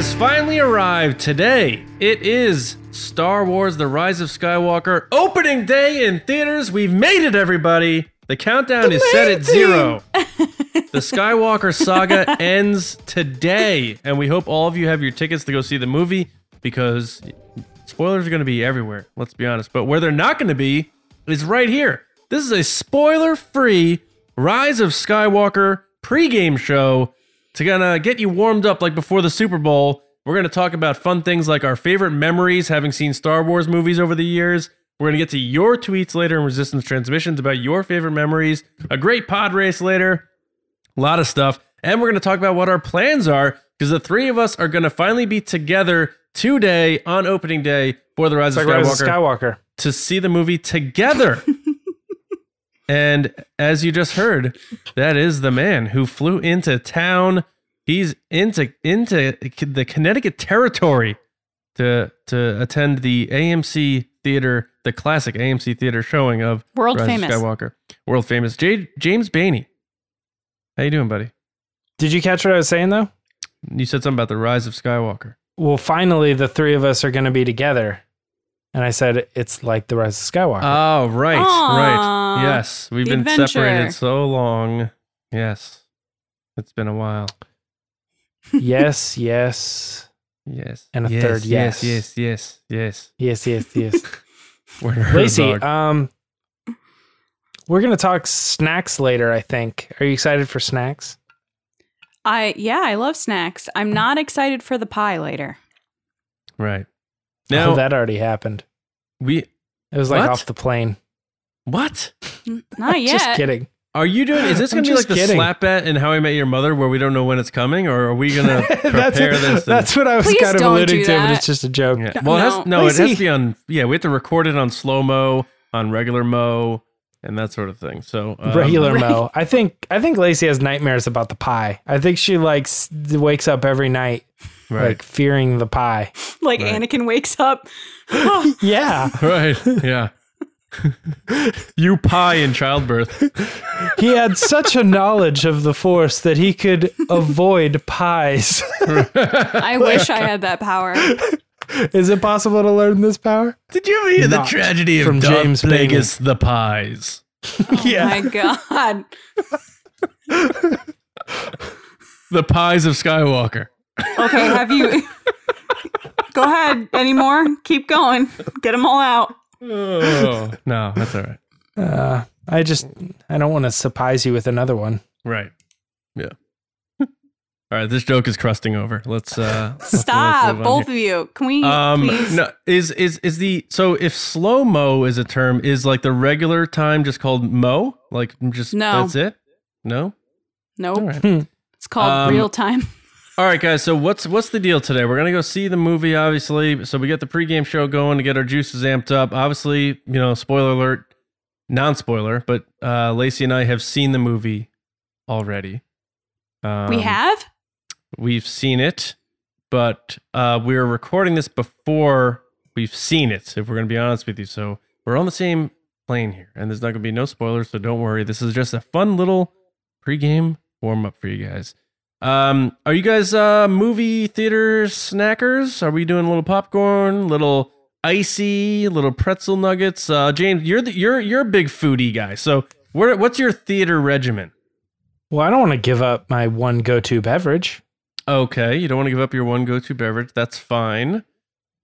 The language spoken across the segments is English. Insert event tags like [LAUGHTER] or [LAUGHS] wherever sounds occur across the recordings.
has finally arrived. Today, it is Star Wars The Rise of Skywalker opening day in theaters. We've made it, everybody. The countdown is set at zero. [LAUGHS] the Skywalker saga ends today, and we hope all of you have your tickets to go see the movie because spoilers are going to be everywhere, let's be honest. But where they're not going to be is right here. This is a spoiler free Rise of Skywalker pregame show to kind of get you warmed up like before the Super Bowl. We're going to talk about fun things like our favorite memories having seen Star Wars movies over the years. We're going to get to your tweets later in Resistance Transmissions about your favorite memories, a great pod race later, a lot of stuff. And we're going to talk about what our plans are because the three of us are going to finally be together today on opening day for The Rise, like of, Skywalker Rise of Skywalker. to see the movie together. [LAUGHS] and as you just heard, that is the man who flew into town. He's into into the Connecticut territory to to attend the AMC theater, the classic AMC theater showing of World Rise of famous. Skywalker, world famous. J- James Bainey, how you doing, buddy? Did you catch what I was saying though? You said something about the Rise of Skywalker. Well, finally, the three of us are going to be together. And I said, it's like the Rise of Skywalker. Oh, right, right. Yes, we've the been adventure. separated so long. Yes, it's been a while. yes, [LAUGHS] yes, Yes. And a yes, third yes. Yes, yes, yes, yes, yes, yes. yes. [LAUGHS] Werner Lacey, um, we're going to talk snacks later, I think. Are you excited for snacks? I yeah, I love snacks. I'm not excited for the pie later. right. Now Now, that already happened. we. It was like What? off the plane. What? Not [LAUGHS] yet. Just kidding. Are you doing? Is this going to be like just the slap bet in How I Met Your Mother where we don't know when it's coming? Or are we going [LAUGHS] to prepare that's, this? and- that's what I was kind of alluding to, but it's just a joke. Yeah. Well, it has, no, it has Lacey. to be on. Yeah, we have to record it on slow mo, on regular mo, and that sort of thing. So um, Regular Right. Mo. I think I think Lacey has nightmares about the pie. I think she likes wakes up every night Right. like fearing the pie. [LAUGHS] like Right. Anakin wakes up. [LAUGHS] Yeah. [LAUGHS] right. Yeah. you pie in childbirth. he had such a knowledge of the force that he could avoid pies. I wish I had that power. Is it possible to learn this power? Did you ever hear the tragedy of from Darth James Plagueis the Pies? Oh my god. The Pies of Skywalker. Okay, have you [LAUGHS] Go ahead. Any more? Keep going. Get them all out. Oh no, that's all right. Uh, I just I don't want to surprise you with another one. Right. Yeah. [LAUGHS] All right, this joke is crusting over. Let's uh Stop, let's both here. of you. Can we Um please? no is is is the so if slow mo is a term is like the regular time just called mo? Like just No. that's it? No? nope. All right. It's called Um, real time. All right, guys. So what's what's the deal today? We're gonna go see the movie, obviously. So we get the pregame show going to get our juices amped up. Obviously, you know, spoiler alert, non-spoiler, but uh, Lacey and I have seen the movie already. Um, we have? we've seen it, but uh, we're recording this before we've seen it. If we're gonna be honest with you, so we're on the same plane here, and there's not gonna be no spoilers. So don't worry. This is just a fun little pregame warm up for you guys. Um, are you guys uh movie theater snackers? Are we doing a little popcorn, little icy, little pretzel nuggets? Uh, James, you're the, you're you're a big foodie guy. So, where what's your theater regimen? Well, I don't want to give up my one go-to beverage. Okay, you don't want to give up your one go-to beverage. That's fine.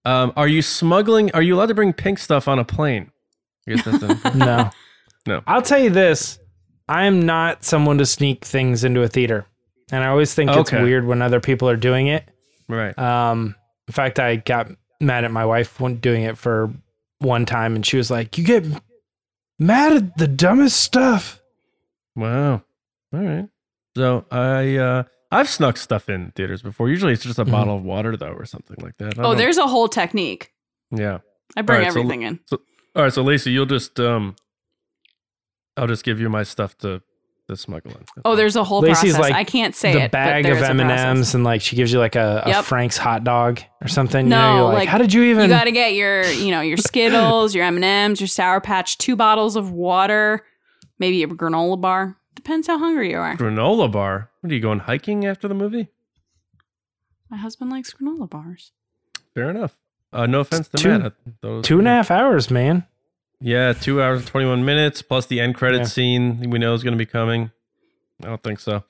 Um, are you smuggling? Are you allowed to bring pink stuff on a plane? I guess that's. No. No. I'll tell you this. I am not someone to sneak things into a theater. And I always think it's weird when other people are doing it. right. Um, in fact, I got mad at my wife when doing it for one time, and she was like, "You get mad at the dumbest stuff." Wow. All right. So I uh I've snuck stuff in theaters before. Usually it's just a Mhm. bottle of water though or something like that. I Oh, there's a whole technique. yeah. I bring Alright, so everything in. All right, so Lacey, you'll just um I'll just give you my stuff to to smuggle in. Oh, there's a whole Lacey's process. like I can't say the it. bag of M and M's, and like she gives you like a, a Yep. Frank's hot dog or something. No, you know, you're like, like, how did you even? You got to get your, you know, your Skittles, your M and M's, your Sour Patch, two bottles of water, maybe a granola bar. Depends how hungry you are. granola bar. What are you going hiking after the movie? My husband likes granola bars. Fair enough. Uh, no offense to Two- Matt. Those, Two and a half hours, man. Yeah, two hours and 21 minutes plus the end credit Yeah. scene we know is going to be coming. I don't think so.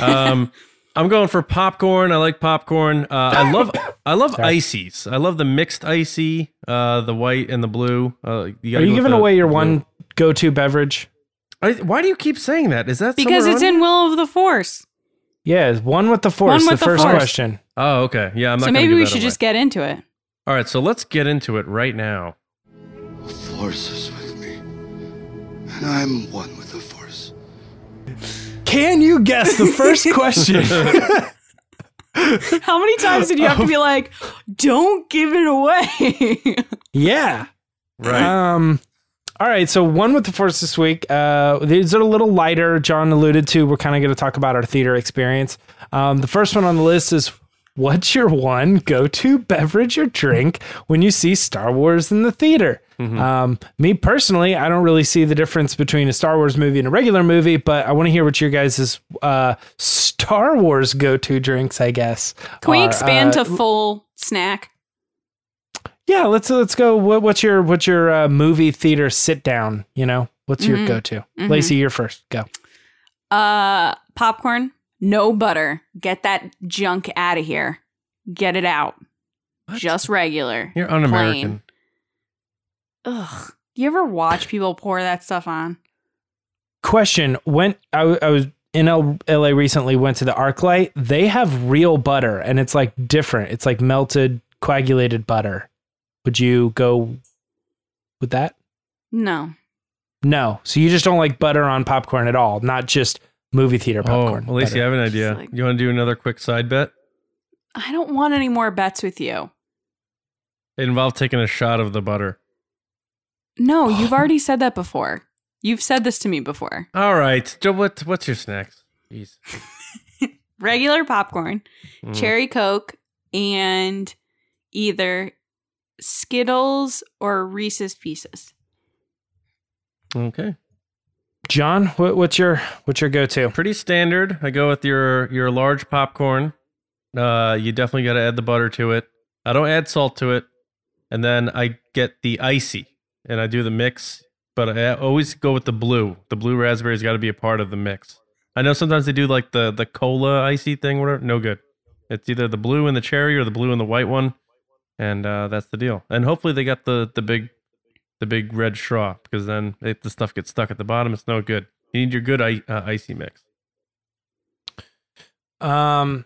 Um, [LAUGHS] I'm going for popcorn. I like popcorn. Uh, I love I love Sorry. ices. I love the mixed icy, uh, the white and the blue. Uh, you Are you go giving the- away your one go-to beverage? I, why do you keep saying that? Is that Because it's on in Will of the Force. Yeah, it's one with the force. One the with the first Force. question. Oh, okay. Yeah, I'm not. So maybe give we that should away. just get into it. All right, so let's get into it right now. The Force is with me. And I'm one with the Force. Can you guess the first [LAUGHS] question? How many times did you have to be like, don't give it away? [LAUGHS] yeah. Right. Um. All right. So one with the force this week. Uh, these are a little lighter. John alluded to. We're kind of going to talk about our theater experience. Um, the first one on the list is. What's your one go-to beverage or drink when you see Star Wars in the theater? Um, me personally, I don't really see the difference between a Star Wars movie and a regular movie, but I want to hear what your guys' uh, Star Wars go-to drinks. I guess. Can we are. expand Uh, to full snack? Yeah, let's let's go. What, what's your what's your uh, movie theater sit down? You know, what's your Mhm. go to? Mhm. Lacey, you're first. Go. Uh, popcorn, no butter. Get that junk out of here. Get it out. What? Just regular. You're un-American. Ugh. You ever watch people pour that stuff on? Question: When I was in L- LA recently, went to the ArcLight. They have real butter, and it's like different. It's like melted coagulated butter. Would you go with that? No. No. So you just don't like butter on popcorn at all, not just movie theater Oh, popcorn. well, Lacey, I butter. have an idea. Like- you want to do another quick side bet? I don't want any more bets with you. It involved taking a shot of the butter. No, you've [LAUGHS] already said that before. You've said this to me before. All right. Joe, what, what's your snacks? Jeez. [LAUGHS] Regular popcorn, Mm. cherry coke, and either Skittles or Reese's Pieces. Okay. John, what, what's your what's your go to? Pretty standard. I go with your your large popcorn. Uh, you definitely got to add the butter to it. I don't add salt to it, and then I get the icy, and I do the mix. But I always go with the blue. The blue raspberry's got to be a part of the mix. I know sometimes they do like the the cola icy thing, whatever. No good. It's either the blue and the cherry or the blue and the white one, and uh, that's the deal. And hopefully they got the the big the big red straw because then if the stuff gets stuck at the bottom, it's no good. You need your good i- uh, icy mix. Um,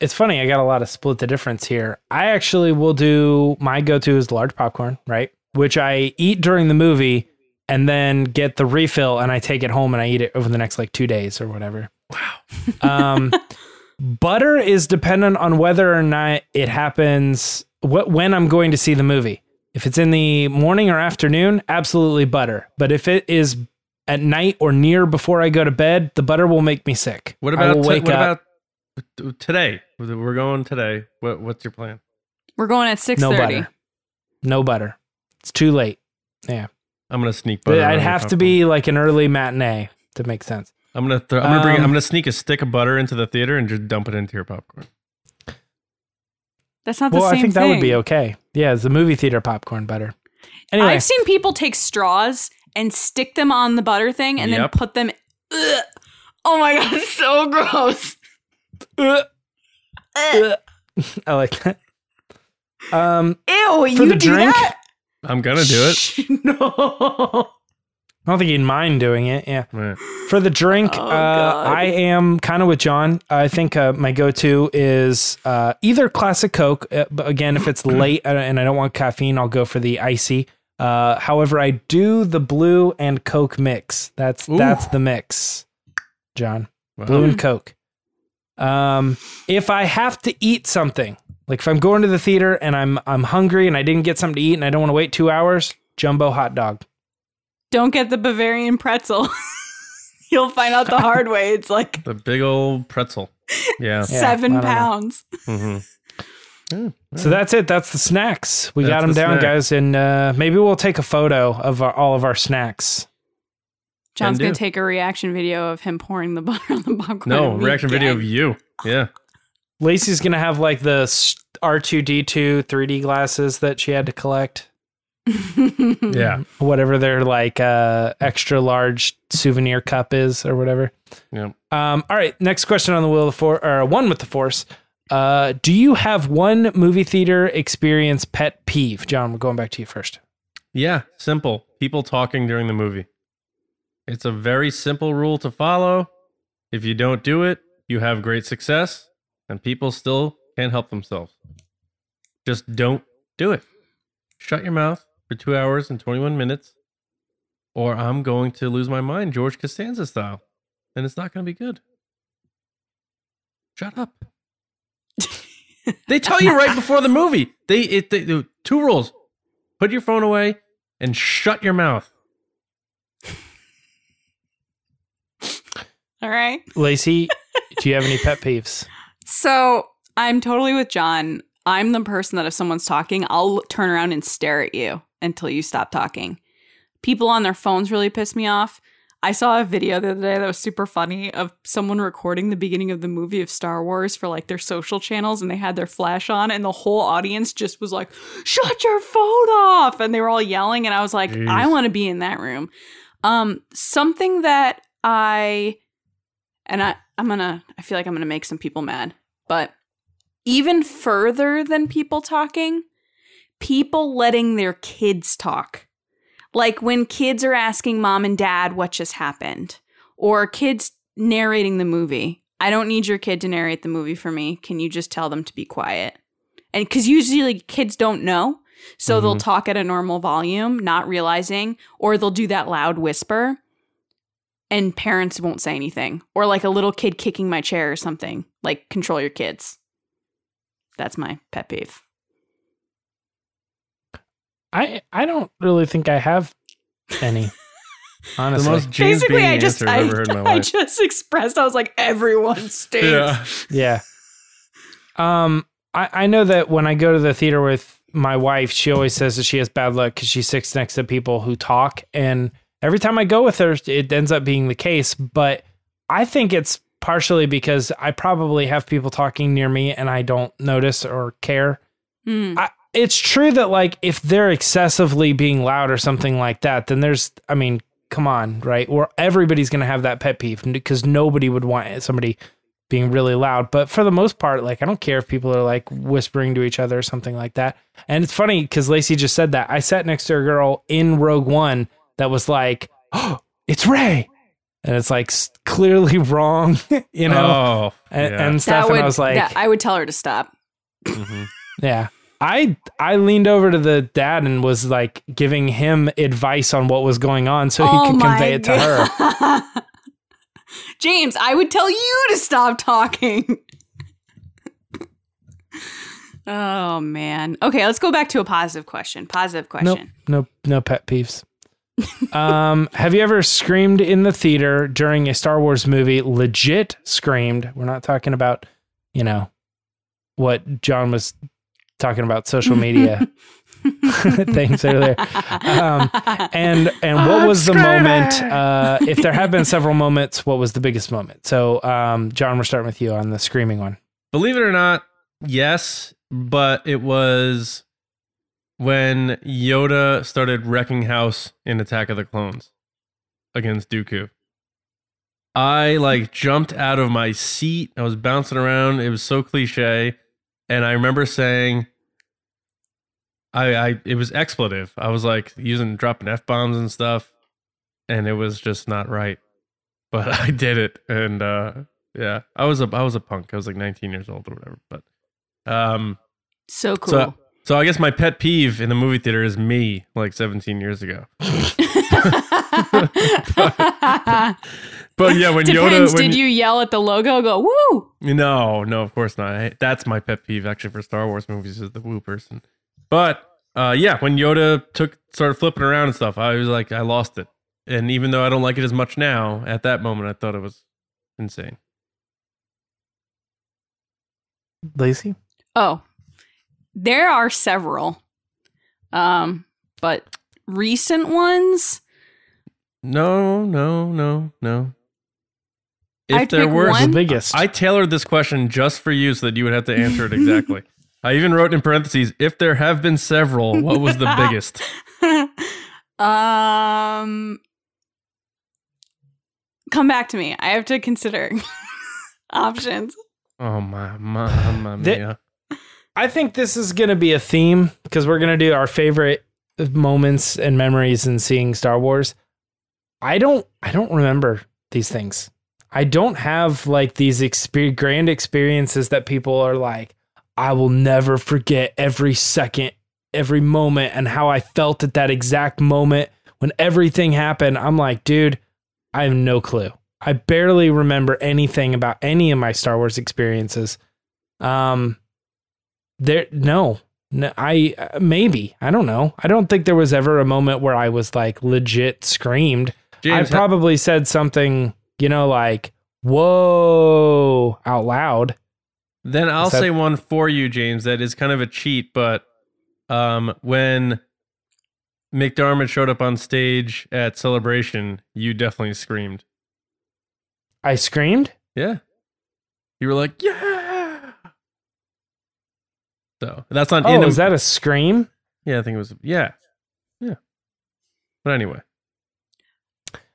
it's funny. I got a lot of split the difference here. I actually will do my go to is the large popcorn, right? Which I eat during the movie and then get the refill and I take it home and I eat it over the next like two days or whatever. Wow. [LAUGHS] Um, butter is dependent on whether or not it happens what when I'm going to see the movie. If it's in the morning or afternoon, absolutely butter. But if it is at night or near before I go to bed, the butter will make me sick. What about t- wake what up? about t- today? We're going today. What what's your plan? We're going at six no butter. No butter. It's too late. Yeah. I'm gonna sneak butter. on I'd have to be like an early matinee to make sense. I'm gonna throw, I'm gonna bring. Um, I'm gonna sneak a stick of butter into the theater and just dump it into your popcorn. That's not the Well, same I think thing. that would be okay. Yeah, it's the movie theater popcorn butter. Anyway, I've seen people take straws and stick them on the butter thing and then put them. Ugh. Oh my [LAUGHS] god, it's so gross. Ugh. [LAUGHS] I like that. Um, Ew, you the do drink, that? I'm gonna do it. [LAUGHS] no. I don't think you'd mind doing it. Yeah. Right. For the drink, Oh, uh, I am kind of with John. I think uh, my go-to is uh, either classic Coke. Uh, but again, if it's late and I don't want caffeine, I'll go for the icy. Uh, however, I do the blue and Coke mix. That's Ooh. that's the mix, John. Wow. Blue and Coke. Um, if I have to eat something, like if I'm going to the theater and I'm I'm hungry and I didn't get something to eat and I don't want to wait two hours, jumbo hot dog. Don't get the Bavarian pretzel. [LAUGHS] You'll find out the hard way. It's like The big old pretzel. Yeah. [LAUGHS] Yeah, seven I don't know. pounds. hmm So that's it. That's the snacks. We got them the down, snack. guys, and uh, maybe we'll take a photo of our, all of our snacks. John's gonna take a reaction video of him pouring the [LAUGHS] butter on the popcorn. No and we reaction video of you. Yeah. Lacey's gonna have like the R two D two 3D glasses that she had to collect. Yeah. [LAUGHS] whatever their like uh extra large souvenir cup is or whatever. Yeah. Um all right, next question on the wheel of force or one with the force. Uh do you have one movie theater experience pet peeve? John, we're going back to you first. Yeah. Simple. People talking during the movie. It's a very simple rule to follow. If you don't do it, you have great success, and people still can't help themselves. Just don't do it. Shut your mouth for two hours and 21 minutes, or I'm going to lose my mind, George Costanza style, and it's not going to be good. Shut up. they tell you right before the movie. They, it, they do two rules: put your phone away and shut your mouth. All right. Lacey, [LAUGHS] do you have any pet peeves? So I'm totally with John. I'm the person that if someone's talking, I'll turn around and stare at you until you stop talking. People on their phones really piss me off. I saw a video the other day that was super funny of someone recording the beginning of the movie of Star Wars for like their social channels and they had their flash on and the whole audience just was like, shut your phone off. And they were all yelling. And I was like, Jeez. I want to be in that room. Um, something that I, and I, I'm gonna, I feel like I'm gonna make some people mad, but even further than people talking, people letting their kids talk. Like when kids are asking mom and dad what just happened, or kids narrating the movie. I don't need your kid to narrate the movie for me. Can you just tell them to be quiet? And because usually kids don't know. So they'll Mhm. talk at a normal volume, not realizing, or they'll do that loud whisper and parents won't say anything. Or like a little kid kicking my chair or something. Like control your kids. That's my pet peeve. I I don't really think I have any. [LAUGHS] The Honestly. most James Basically, Bean I just I, I've ever heard in my I just expressed. I was like, everyone stinks. Yeah. Um, I, I know that when I go to the theater with my wife, she always says that she has bad luck because she sits next to people who talk. And every time I go with her, it ends up being the case. But I think it's partially because I probably have people talking near me and I don't notice or care. Hmm. I, it's true that like if they're excessively being loud or something like that, then there's, I mean, come on, right? Or everybody's going to have that pet peeve because nobody would want somebody being really loud. But for the most part, like I don't care if people are like whispering to each other or something like that. And it's funny because Lacey just said that. I sat next to a girl in Rogue One that was like, "Oh, it's Rey," and it's like clearly [LAUGHS] wrong, you know, oh, and, yeah. and stuff. would, and I was like, that- I would tell her to stop. Mhm. yeah. I I leaned over to the dad and was like giving him advice on what was going on so he could convey it to her. her. [LAUGHS] James, I would tell you to stop talking. [LAUGHS] oh man. Okay, let's go back to a positive question. Positive Nope, question. no no pet peeves. [LAUGHS] um, have you ever screamed in the theater during a Star Wars movie? Legit screamed. We're not talking about, you know, what John was talking about social media [LAUGHS] [LAUGHS] things earlier. Um, and and what I'm was the moment? Uh, if there have been several moments, what was the biggest moment? So, um, John, we're starting with you on the screaming one. Believe it or not, yes, but it was when Yoda started wrecking house in Attack of the Clones against Dooku. I like jumped out of my seat. I was bouncing around. It was so cliche. And I remember saying I I it was expletive. I was like using dropping F bombs and stuff. And it was just not right. But [LAUGHS] I did it. And uh yeah. I was a I was a punk. I was like 19 years old or whatever. But um So cool. so so I guess my pet peeve in the movie theater is me like 17 years ago. [LAUGHS] But yeah, when [LAUGHS] Depends. Yoda when Did you yell at the logo? Go woo! No, no, of course not. I, that's my pet peeve actually for Star Wars movies is the woo person. But uh, yeah, when Yoda took started flipping around and stuff, I was like, I lost it. And even though I don't like it as much now, at that moment, I thought it was insane. Lacey? Oh, there are several, um, but recent ones. No, no, no, no. if I'd there were, one. The biggest. I tailored this question just for you so that you would have to answer it exactly. [LAUGHS] I even wrote in parentheses, if there have been several, what was the [LAUGHS] biggest? um, come back to me. I have to consider [LAUGHS] options. Oh my, mamma The- mia. I think this is going to be a theme because we're going to do our favorite moments and memories in seeing Star Wars. I don't I don't remember these things. I don't have like these exper- grand experiences that people are like I will never forget every second, every moment and how I felt at that exact moment when everything happened. I'm like, dude, I have no clue. I barely remember anything about any of my Star Wars experiences. Um there no no i uh, maybe i don't know i don't think there was ever a moment where i was like legit screamed James, i probably said something you know like whoa out loud Then I'll that- say one for you, James. That is kind of a cheat, but um, when McDiarmid showed up on stage at Celebration, you definitely screamed. i screamed Yeah, you were like, "Yeah!" So that's not. oh in a- is that a scream Yeah, I think it was. Yeah, yeah. But anyway,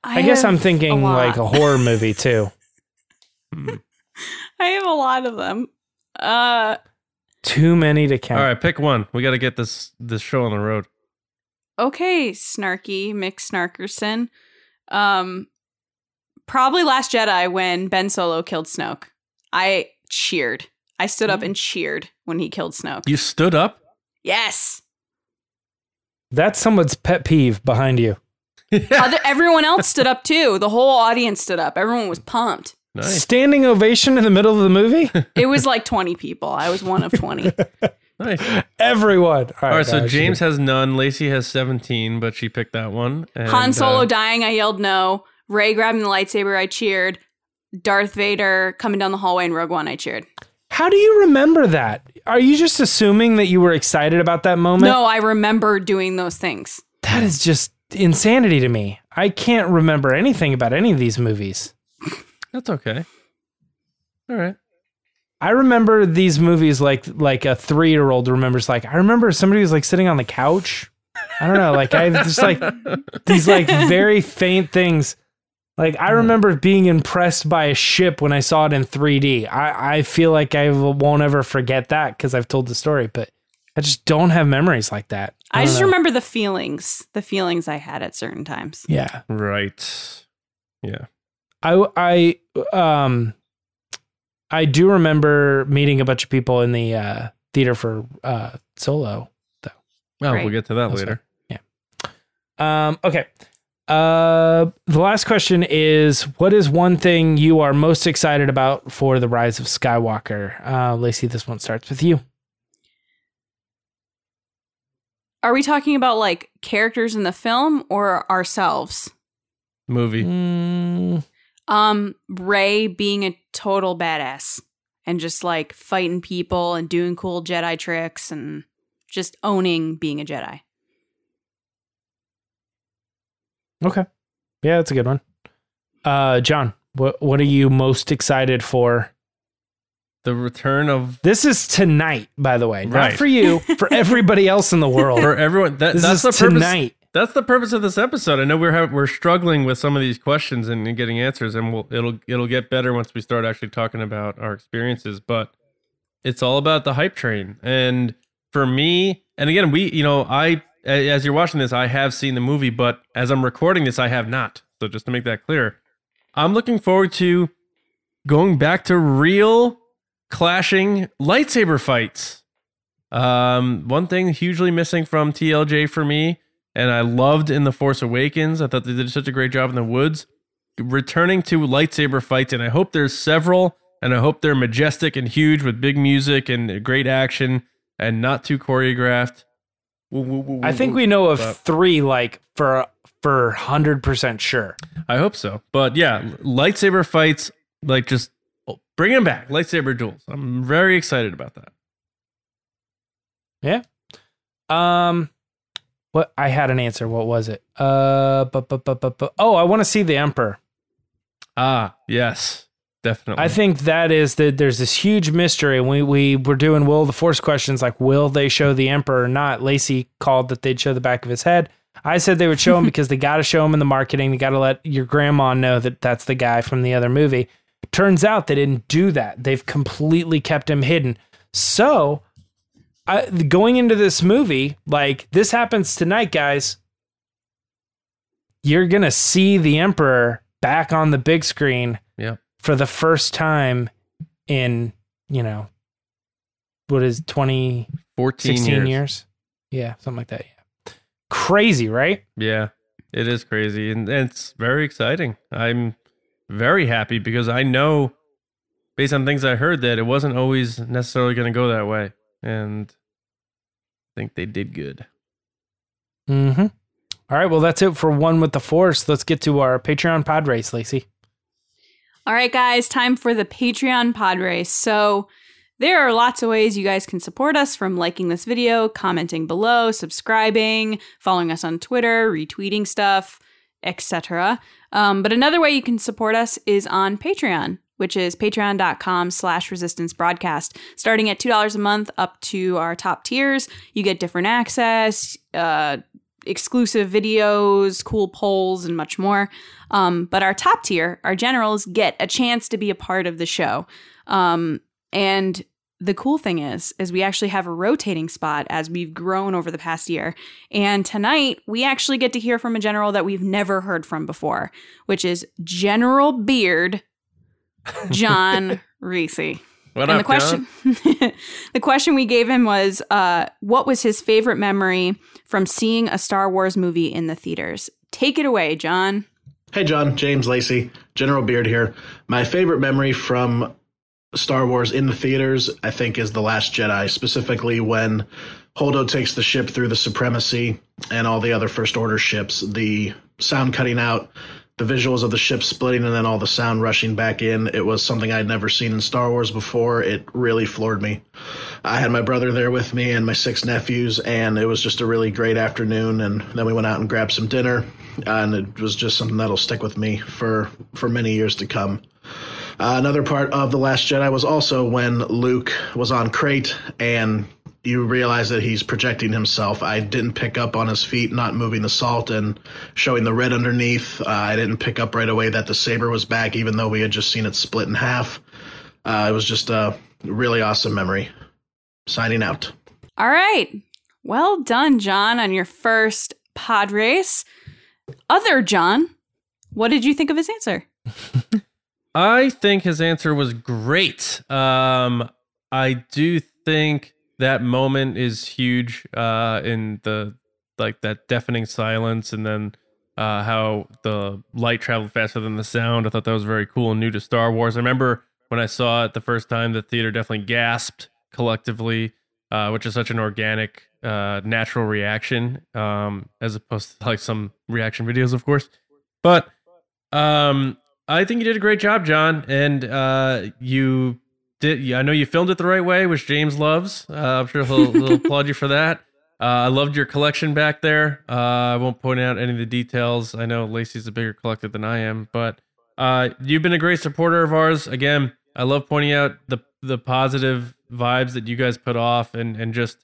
i, guess i'm thinking lot. like a horror movie too Mm. [LAUGHS] I have a lot of them. Uh, too many to count all right, pick one. We got to get this this show on the road. okay, snarky Mick Snarkerson. Um, probably Last Jedi when Ben Solo killed Snoke. I cheered. I stood up and cheered when he killed Snoke. You stood up. yes. that's someone's pet peeve behind you [LAUGHS] Other, everyone else stood up too. The whole audience stood up. Everyone was pumped. Nice, standing ovation in the middle of the movie [LAUGHS] It was like 20 people. I was one of 20. [LAUGHS] nice. everyone all All right, so James has none. Lacey has seventeen, but she picked that one. And, Han Solo uh, dying, I yelled no. Rey grabbing the lightsaber, I cheered. Darth Vader coming down the hallway in Rogue One, I cheered. How do you remember that? Are you just assuming that you were excited about that moment? No, I remember doing those things. That is just insanity to me. I can't remember anything about any of these movies. That's okay. All right. I remember these movies like like a three year old remembers. Like I remember somebody was like sitting on the couch. I don't know. Like I just like [LAUGHS] these like very faint things. Like I remember being impressed by a ship when I saw it in 3D. I I feel like I won't ever forget that because I've told the story, but I just don't have memories like that. I, don't just know. remember the feelings, the feelings I had at certain times. Yeah. Right. Yeah. I I um I do remember meeting a bunch of people in the uh theater for uh solo. Though. Well, Right. we'll get to that That's later. Um okay. Uh the last question is what is one thing you are most excited about for the rise of Skywalker? Uh Lacey, this one starts with you. Are we talking about like characters in the film or ourselves? Movie. Mm, Um, Rey being a total badass and just like fighting people and doing cool Jedi tricks and just owning being a Jedi. okay. Yeah, that's a good one. Uh John, what what are you most excited for The return of This is tonight, by the way. Not for you, [LAUGHS] for everybody else in the world. for everyone. That, this that's is the purpose. tonight. That's the purpose of this episode. I know we're we're struggling with some of these questions and, and getting answers, and we'll it'll it'll get better once we start actually talking about our experiences. But it's all about the hype train. And for me, and again, we you know I as you're watching this, I have seen the movie, but as I'm recording this, I have not. So just to make that clear, I'm looking forward to going back to real clashing lightsaber fights. Um, one thing hugely missing from TLJ for me, and I loved in The Force Awakens. I thought they did such a great job in the woods. Returning to lightsaber fights, and I hope there's several, and I hope they're majestic and huge with big music and great action and not too choreographed. Woo, woo, woo, I think we know of But- three, like for for hundred percent sure. I hope so. But yeah, lightsaber fights, like just bring them back. Lightsaber duels. I'm very excited about that. Yeah. Um, what I had an answer. What was it? Uh, oh, I want to see the Emperor. Ah, yes. definitely. I think that is that there's this huge mystery. We, we were doing Will the Force questions like, will they show the Emperor or not? Lacey called that they'd show the back of his head. I said they would show him [LAUGHS] because they got to show him in the marketing. They got to let your grandma know that that's the guy from the other movie. Turns out they didn't do that. They've completely kept him hidden. So, I, going into this movie, like this happens tonight, guys. You're gonna see the Emperor back on the big screen yeah. for the first time in you know what is 20 14 16 years. years. yeah something like that yeah crazy right Yeah, it is crazy, and, and it's very exciting. I'm very happy because I know, based on things I heard, that it wasn't always necessarily going to go that way, and think they did good. mm-hmm all right well that's it for one with the force let's get to our patreon pod race lacey All right, guys, time for the Patreon pod race. So, there are lots of ways you guys can support us from liking this video, commenting below, subscribing, following us on Twitter, retweeting stuff, etc. Um, but another way you can support us is on Patreon, which is patreon.com slash resistance broadcast. Starting at $2 a month up to our top tiers, you get different access, uh, exclusive videos, cool polls, and much more. Um, but our top tier, our generals, get a chance to be a part of the show. Um, and the cool thing is, is we actually have a rotating spot as we've grown over the past year. And tonight we actually get to hear from a general that we've never heard from before, which is General Beard John Reese. What and up, the question [LAUGHS] the question we gave him was uh, what was his favorite memory from seeing a Star Wars movie in the theaters? Take it away, John. Hey, John, James Lacey, General Beard here. My favorite memory from Star Wars in the theaters, I think, is The Last Jedi, specifically when Holdo takes the ship through the Supremacy and all the other First Order ships, the sound cutting out, the visuals of the ship splitting, and then all the sound rushing back in. It was something I'd never seen in Star Wars before. It really floored me. I had my brother there with me and my six nephews, and it was just a really great afternoon. And then we went out and grabbed some dinner, and it was just something that'll stick with me for for many years to come. Uh, another part of The Last Jedi was also when Luke was on Crait and you realize that he's projecting himself. I didn't pick up on his feet not moving the salt and showing the red underneath. Uh, I didn't pick up right away that the saber was back, even though we had just seen it split in half. Uh, it was just a really awesome memory. Signing out. All right. Well done, John, on your first pod race. Other John, what did you think of his answer? [LAUGHS] I think his answer was great. Um, I do think that moment is huge uh, in the like that deafening silence, and then uh, how the light traveled faster than the sound. I thought that was very cool and new to Star Wars. I remember when I saw it the first time, the theater definitely gasped collectively, uh, which is such an organic, uh, natural reaction, um, as opposed to like some reaction videos, of course. But um, I think you did a great job, John, and uh, you did. I know you filmed it the right way, which James loves. Uh, I'm sure he'll, he'll [LAUGHS] applaud you for that. Uh, I loved your collection back there. Uh, I won't point out any of the details. I know Lacey's a bigger collector than I am, but uh, you've been a great supporter of ours. Again, I love pointing out the the positive vibes that you guys put off, and and just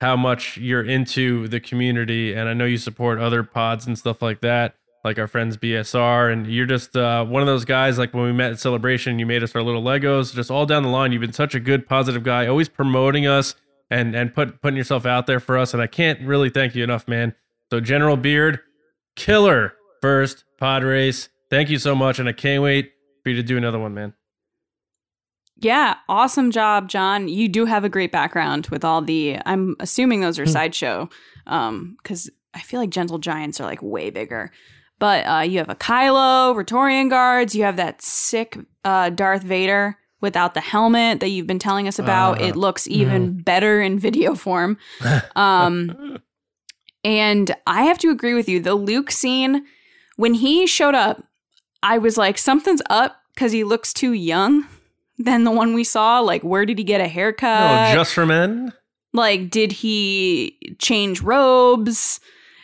how much you're into the community. And I know you support other pods and stuff like that like our friends BSR, and you're just uh, one of those guys. Like when we met at Celebration, you made us our little Legos. Just all down the line, you've been such a good, positive guy, always promoting us and and put putting yourself out there for us. And I can't really thank you enough, man. So General Beard, killer first pod race. Thank you so much, and I can't wait for you to do another one, man. Yeah, awesome job, John. You do have a great background with all the. I'm assuming those are sideshow, um, because I feel like Gentle Giants are like way bigger. But uh, you have a Kylo, Praetorian guards. You have that sick uh, Darth Vader without the helmet that you've been telling us about. Uh, it looks even better in video form. [LAUGHS] Um, and I have to agree with you. The Luke scene, when he showed up, I was like, something's up because he looks too young than the one we saw. Like, where did he get a haircut? oh, just for men. like, did he change robes?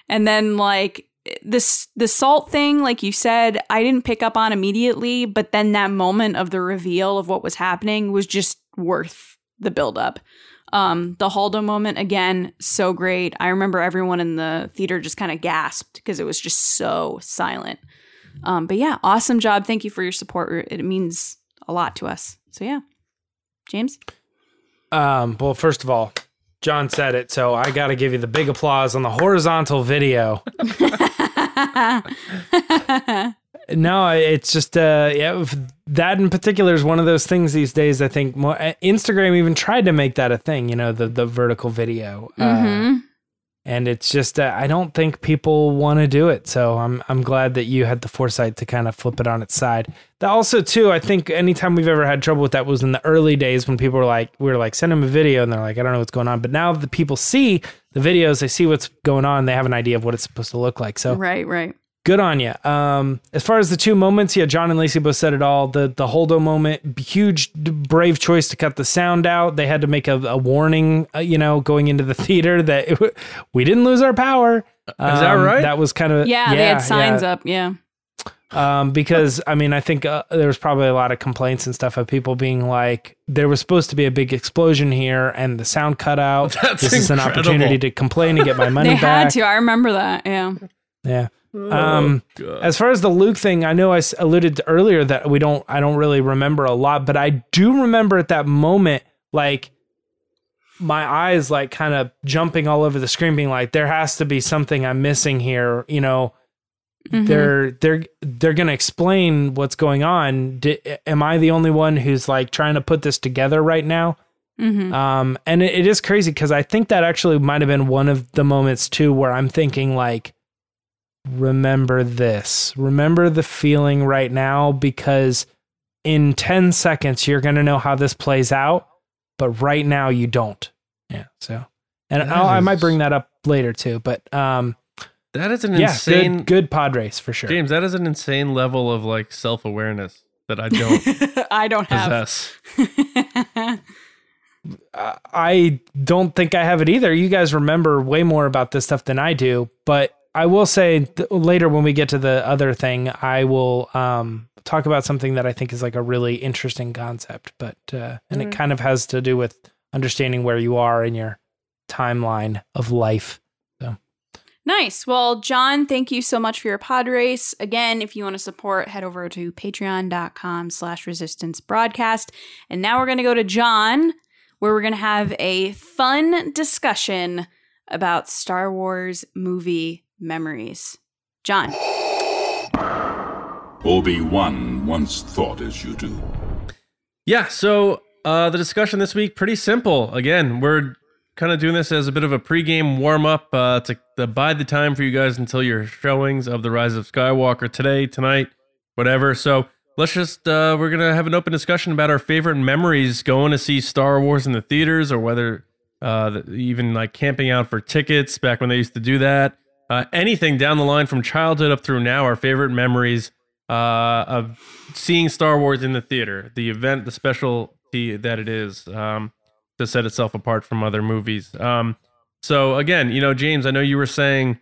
And then, like, this the salt thing, like you said, I didn't pick up on immediately, but then that moment of the reveal of what was happening was just worth the buildup. Um, the Holdo moment again, so great. I remember everyone in the theater just kind of gasped because it was just so silent. Um, but yeah, awesome job. Thank you for your support. It means a lot to us. So yeah, James. Um, well, first of all, John said it, so I got to give you the big applause on the horizontal video. [LAUGHS] no, it's just uh, yeah, that in particular is one of those things these days. I think more, uh, Instagram even tried to make that a thing. You know, the the vertical video. Mm-hmm. Uh, and it's just uh, I don't think people want to do it. So I'm I'm glad that you had the foresight to kind of flip it on its side. That also too, I think anytime we've ever had trouble with that was in the early days when people were like we were like send them a video and they're like I don't know what's going on. But now the people see the videos, they see what's going on, they have an idea of what it's supposed to look like. So right, right. Good on you. Um, as far as the two moments, yeah, John and Lacey both said it all. The the Holdo moment, huge brave choice to cut the sound out. They had to make a, a warning, uh, you know, going into the [LAUGHS] theater that it, [LAUGHS] we didn't lose our power. Um, Is that um, right? That was kind of yeah, yeah. They had signs yeah. up. Yeah. Um, because I mean, I think uh, there was probably a lot of complaints and stuff of people being like, there was supposed to be a big explosion here, and the sound cut out. [LAUGHS] That's this is an opportunity to complain and get my money they back. They had to. I remember that. Yeah. Yeah. Oh, Um, as far as the Luke thing, I know I alluded to earlier that we don't, I don't really remember a lot, but I do remember at that moment, like my eyes, like kind of jumping all over the screen, being like, there has to be something I'm missing here. You know, Mhm. they're, they're, they're going to explain what's going on. D- am I the only one who's like trying to put this together right now? Mhm. Um, and it, it is crazy because I think that actually might have been one of the moments too where I'm thinking like, remember this, remember the feeling right now because in 10 seconds you're going to know how this plays out, but right now you don't. Yeah. So, and That I'll, I might bring that up later too, but um, that is an yeah, insane, good, good pod race for sure. James. That is an insane level of like self awareness that I don't [LAUGHS] I don't have. possess. [LAUGHS] Uh, I don't think I have it either. You guys remember way more about this stuff than I do, but I will say th- later when we get to the other thing, I will um, talk about something that I think is like a really interesting concept, but uh, and it kind of has to do with understanding where you are in your timeline of life. So nice. Well, John, thank you so much for your pod race. Again, if you want to support, head over to patreon.com slash resistance broadcast. And now we're going to go to John, where we're going to have a fun discussion about Star Wars movie memories. John. Obi-Wan once thought as you do. Yeah, so uh, the discussion this week pretty simple. Again, we're kind of doing this as a bit of a pregame warm up uh, to, to bide the time for you guys until your showings of the Rise of Skywalker today, tonight, whatever. So let's just uh, we're gonna have an open discussion about our favorite memories going to see Star Wars in the theaters, or whether uh, the- even like camping out for tickets back when they used to do that. Uh, anything down the line from childhood up through now, our favorite memories uh, of seeing Star Wars in the theater, the event, the specialty that it is um, to set itself apart from other movies. Um, so again, you know, James, I know you were saying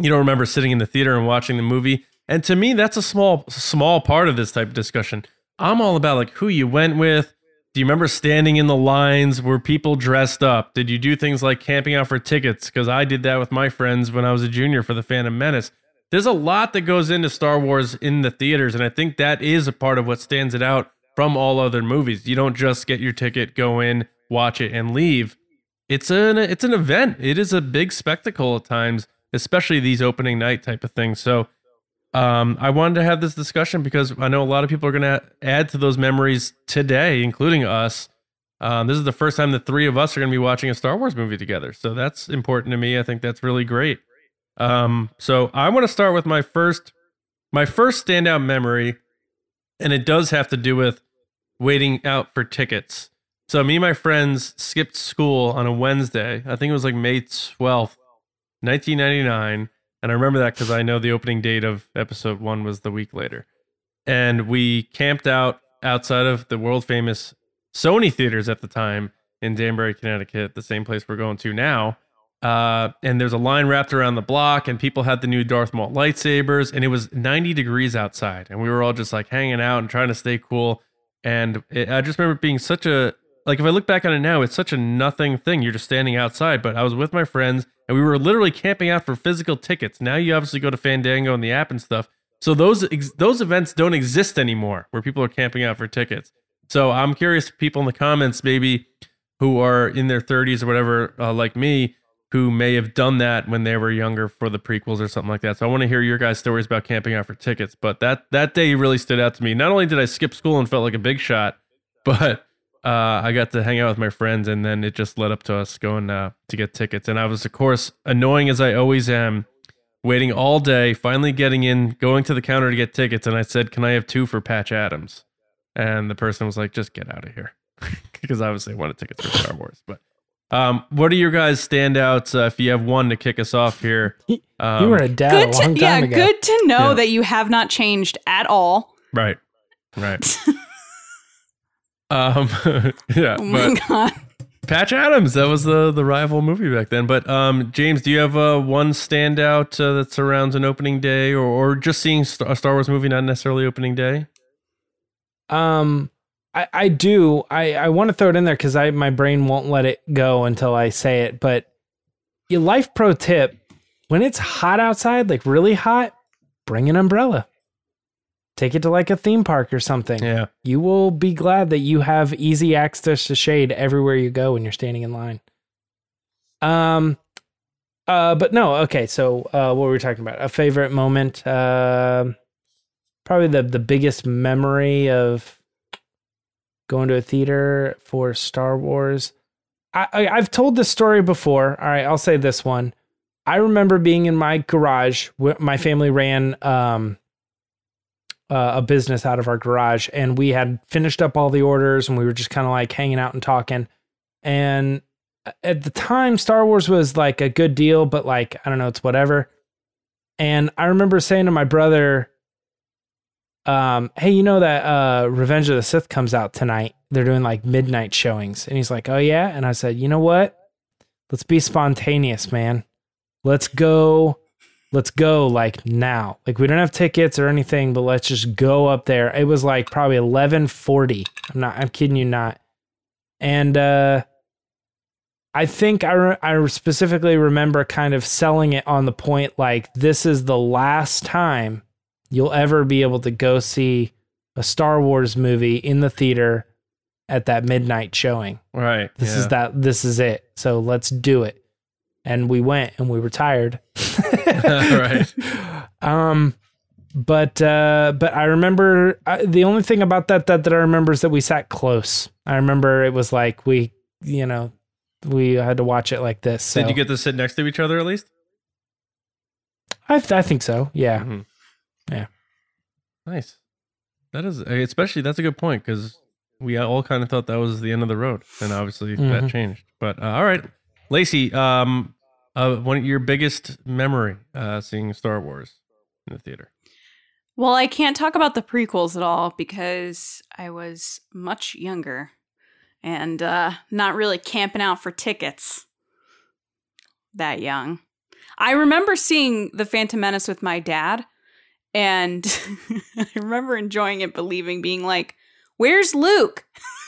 you don't remember sitting in the theater and watching the movie, and to me, that's a small small part of this type of discussion. I'm all about like who you went with. Do you remember standing in the lines? Were people dressed up? Did you do things like camping out for tickets? Because I did that with my friends when I was a junior for the Phantom Menace there's a lot that goes into Star Wars in the theaters, and I think that is a part of what stands it out from all other movies. You don't just get your ticket, go in, watch it, and leave. It's an it's an event. It is a big spectacle at times, especially these opening night type of things. So, um, I wanted to have this discussion because I know a lot of people are going to add to those memories today, including us. Um, this is the first time the three of us are going to be watching a Star Wars movie together, so that's important to me. I think that's really great. Um, so I want to start with my first, my first standout memory, and it does have to do with waiting out for tickets. So me and my friends skipped school on a Wednesday. I think it was like May twelfth, nineteen ninety nine, and I remember that because I know the opening date of episode one was the week later, and we camped out outside of the world famous Sony theaters at the time in Danbury, Connecticut, the same place we're going to now. Uh, and there's a line wrapped around the block, and people had the new Darth Maul lightsabers, and it was 90 degrees outside, and we were all just like hanging out and trying to stay cool. And it, I just remember being such a like if I look back on it now, it's such a nothing thing. You're just standing outside, but I was with my friends, and we were literally camping out for physical tickets. Now you obviously go to Fandango and the app and stuff. So those ex- those events don't exist anymore, where people are camping out for tickets. So I'm curious, people in the comments maybe who are in their 30s or whatever, uh, like me, who may have done that when they were younger for the prequels or something like that. So I want to hear your guys' stories about camping out for tickets. But that that day really stood out to me. Not only did I skip school and felt like a big shot, [LAUGHS] but uh, I got to hang out with my friends, and then it just led up to us going uh, to get tickets. And I was, of course, annoying as I always am, waiting all day, finally getting in, going to the counter to get tickets, and I said, "Can I have two for Patch Adams?" And the person was like, "Just get out of here," [LAUGHS] because obviously I wanted tickets for Star Wars. But um, what are your guys' standouts? Uh, if you have one to kick us off here, [LAUGHS] um, you were a dad Good a to, long yeah, time ago. good to know Yeah. that you have not changed at all. right, right. [LAUGHS] um, [LAUGHS] yeah, Oh my but god. Patch Adams, that was the the rival movie back then. But um, James, do you have uh, one standout uh, that surrounds an opening day, or, or just seeing a Star Wars movie, not necessarily opening day? Um, I, I do. I, I want to throw it in there because I my brain won't let it go until I say it. But your life pro tip: when it's hot outside, like really hot, bring an umbrella. Take it to like a theme park or something. Yeah, You will be glad that you have easy access to shade everywhere you go when you're standing in line. Um, uh, but no, okay. So, uh, what were we talking about? A favorite moment? Um, probably the the biggest memory of going to a theater for Star Wars. I, I I've told this story before. All right, I'll say this one. I remember being in my garage. My family ran um uh, a business out of our garage and we had finished up all the orders and we were just kind of like hanging out and talking. And at the time star wars was like a good deal but like i don't know it's whatever. And i remember saying to my brother um hey you know that uh revenge of the sith comes out tonight? They're doing like midnight showings. And he's like oh yeah? And i said you know what? Let's be spontaneous man. Let's go let's go like now. Like we don't have tickets or anything, but let's just go up there. It was like probably 11:40. I'm not I'm kidding you not. And uh I think I re- I specifically remember kind of selling it on the point like this is the last time you'll ever be able to go see a Star Wars movie in the theater at that midnight showing. right. This yeah. is that this is it. So let's do it. And we went and we were tired. [LAUGHS] Right. Um but uh but I remember I, the only thing about that, that that I remember is that we sat close. I remember it was like we you know we had to watch it like this. So Did you get to sit next to each other at least? I th- I think so. Yeah. Mhm. Yeah. Nice. That is especially that's a good point because we all kind of thought that was the end of the road, and obviously that Mhm. changed. But uh, all right, Lacey, um, uh, one of your biggest memory uh, seeing Star Wars in the theater. Well, I can't talk about the prequels at all because I was much younger and uh, not really camping out for tickets that young. I remember seeing The Phantom Menace with my dad, and [LAUGHS] I remember enjoying it, believing, being like, Where's Luke? [LAUGHS]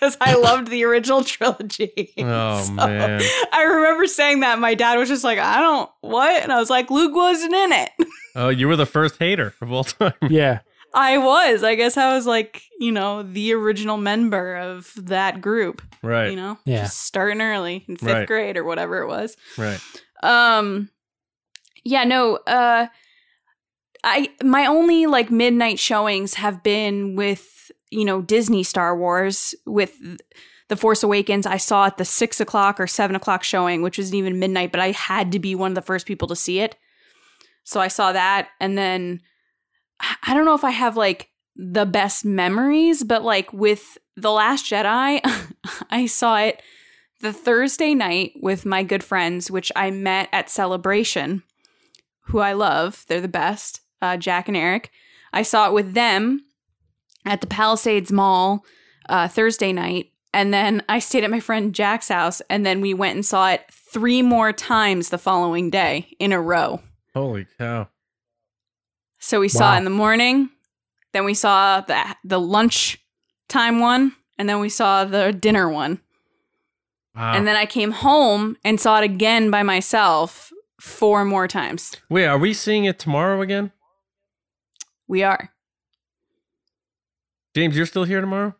Because I loved the original [LAUGHS] trilogy. Oh, [LAUGHS] So, man. I remember saying that. My dad was just like, I don't, what? And I was like, Luke wasn't in it. [LAUGHS] Oh, you were the first hater of all time. Yeah. I was. I guess I was like, you know, the original member of that group. right, You know, Yeah. just starting early in fifth Right. grade or whatever it was. right. Um, yeah, no. Uh, I my only like midnight showings have been with you know Disney Star Wars with the Force Awakens. I saw at the six o'clock or seven o'clock showing, which wasn't even midnight, but I had to be one of the first people to see it. So I saw that, and then [SIGHS] I- don't know if I have like the best memories, but like with The Last Jedi, [LAUGHS] I saw it the Thursday night with my good friends, which I met at Celebration, who I love. They're the best, uh, Jack and Eric. I saw it with them at the Palisades Mall uh, Thursday night. And then I stayed at my friend Jack's house, and then we went and saw it three more times the following day in a row. Holy cow. So we saw it in the morning, then we saw the the lunch time one, and then we saw the dinner one. Wow. And then I came home and saw it again by myself four more times. Wait, are we seeing it tomorrow again? We are. James, you're still here tomorrow?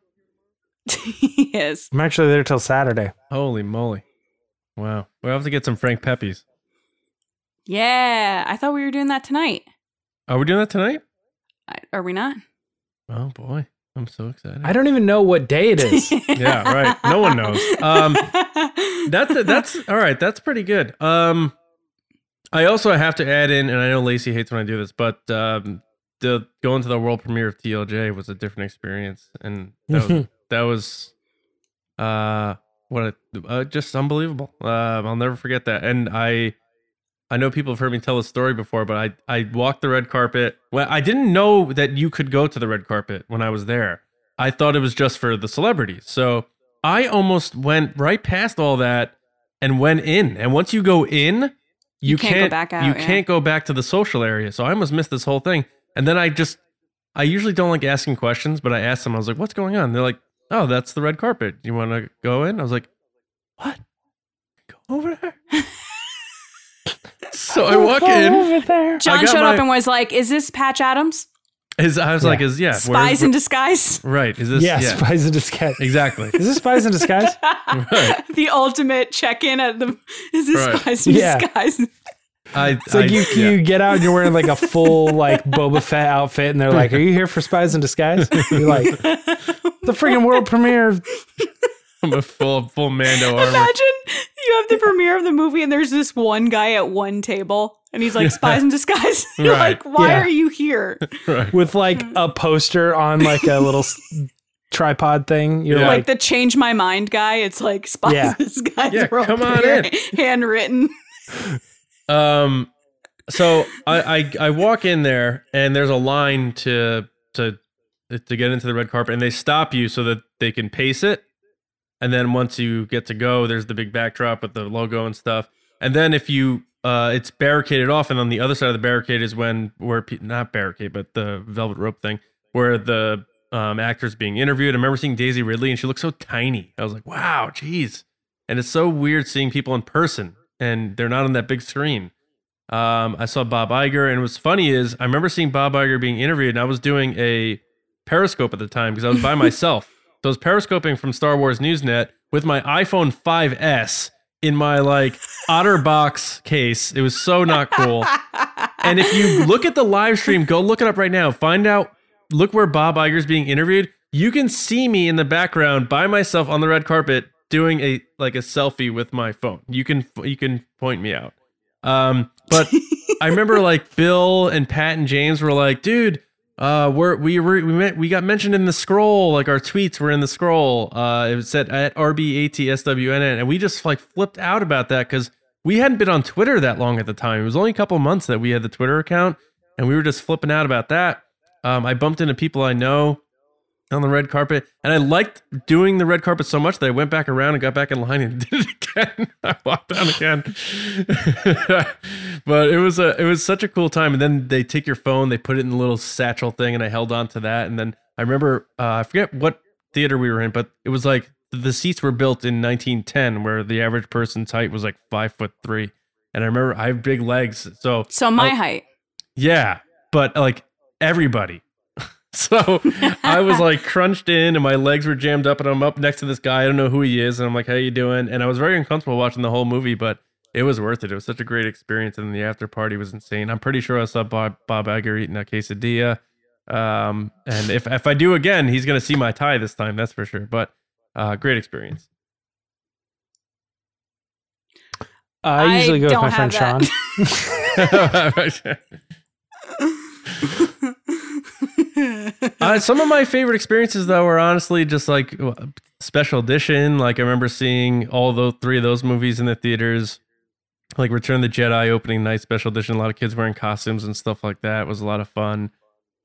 [LAUGHS] yes. I'm actually there till Saturday. Holy moly. Wow. We'll have to get some Frank Pepe's. Yeah, I thought we were doing that tonight. Are we doing that tonight? I- Are we not? Oh boy. I'm so excited. I don't even know what day it is. [LAUGHS] [LAUGHS] yeah, right. No one knows. Um that's that's all right. That's pretty good. Um, I also have to add in, and I know Lacey hates when I do this, but um, the going to the world premiere of TLJ was a different experience, and that was, [LAUGHS] that was uh what a, uh, just unbelievable. Uh, I'll never forget that, and I. I know people have heard me tell this story before, but I, I walked the red carpet. Well, I didn't know that you could go to the red carpet when I was there. I thought it was just for the celebrities. So I almost went right past all that and went in. And once you go in, you, You can't go back out, You yeah. can't go back to the social area. So I almost missed this whole thing. And then I just, I usually don't like asking questions, but I asked them. I was like, "What's going on?" They're like, "Oh, that's the red carpet. You want to go in?" I was like, "What? Go over there." [LAUGHS] so I walk in. over there. John got showed up and was like, "Is this Patch Adams? Is I was Yeah. like, "Is yeah, where- Spies in disguise? right? Is this Yeah, yeah, spies in disguise. exactly?" Is this spies in [LAUGHS] disguise? Right. the ultimate check-in at the is this Right. spies in Yeah. disguise? I, It's like I- you yeah. you get out and you're wearing like a full like Boba Fett outfit, and they're like, "Are you here for Spies in Disguise?" You're like, "The freaking world premiere." of- [LAUGHS] I'm a full full Mando armor. Imagine you have the premiere of the movie and there's this one guy at one table and he's like spies in disguise. [LAUGHS] You're Right. like, why Yeah. are you here? [LAUGHS] Right. with like a poster on like a little tripod thing. You're Yeah. Like like, the change my mind guy. It's like spies Yeah. in disguise. Yeah, come on in. Handwritten. Um, so I, I I walk in there and there's a line to to to get into the red carpet and they stop you so that they can pace it. And then once you get to go, there's the big backdrop with the logo and stuff. And then if you uh, it's barricaded off, and on the other side of the barricade is when where not barricade, but the velvet rope thing where the um, actors being interviewed. I remember seeing Daisy Ridley, and she looked so tiny. I was like, wow, geez. And it's so weird seeing people in person, and they're not on that big screen. Um, I saw Bob Iger, and what's funny is I remember seeing Bob Iger being interviewed, and I was doing a Periscope at the time because I was by [LAUGHS] myself. So I was periscoping from Star Wars Newsnet with my iPhone 5S in my like OtterBox case. It was so not cool. and if you look at the live stream, go look it up right now. Find out, look where Bob Iger's being interviewed. You can see me in the background by myself on the red carpet doing a like a selfie with my phone. You can you can point me out. Um, but I remember [LAUGHS] like Bill and Pat and James were like, dude, uh, we're, we were, we met, we got mentioned in the scroll, like our tweets were in the scroll. Uh, it said at RBATSWNN, and we just like flipped out about that because we hadn't been on Twitter that long at the time. It was only a couple months that we had the Twitter account, and we were just flipping out about that. Um, I bumped into people I know on the red carpet, and I liked doing the red carpet so much that I went back around and got back in line and [LAUGHS] did it again. I walked down again, [LAUGHS] but it was a it was such a cool time. And then they take your phone, they put it in the little satchel thing, and I held on to that. And then I remember uh, I forget what theater we were in, but it was like the seats were built in 1910, where the average person's height was like five foot three. And I remember I have big legs, so So my Oh. height. yeah, but like everybody. [LAUGHS] so I was like crunched in and my legs were jammed up and I'm up next to this guy. I don't know who he is. And I'm like, how you doing? And I was very uncomfortable watching the whole movie, but it was worth it. It was such a great experience. And the after party was insane. I'm pretty sure I saw Bob, Bob Iger eating a quesadilla. Um, and if, if I do again, he's going to see my tie this time. That's for sure. But uh, great experience. I I usually go with my friend have Sean. [LAUGHS] [LAUGHS] [LAUGHS] uh, some of my favorite experiences though were honestly just like special edition like i remember seeing all those three of those movies in the theaters like return of the jedi opening night special edition a lot of kids wearing costumes and stuff like that it was a lot of fun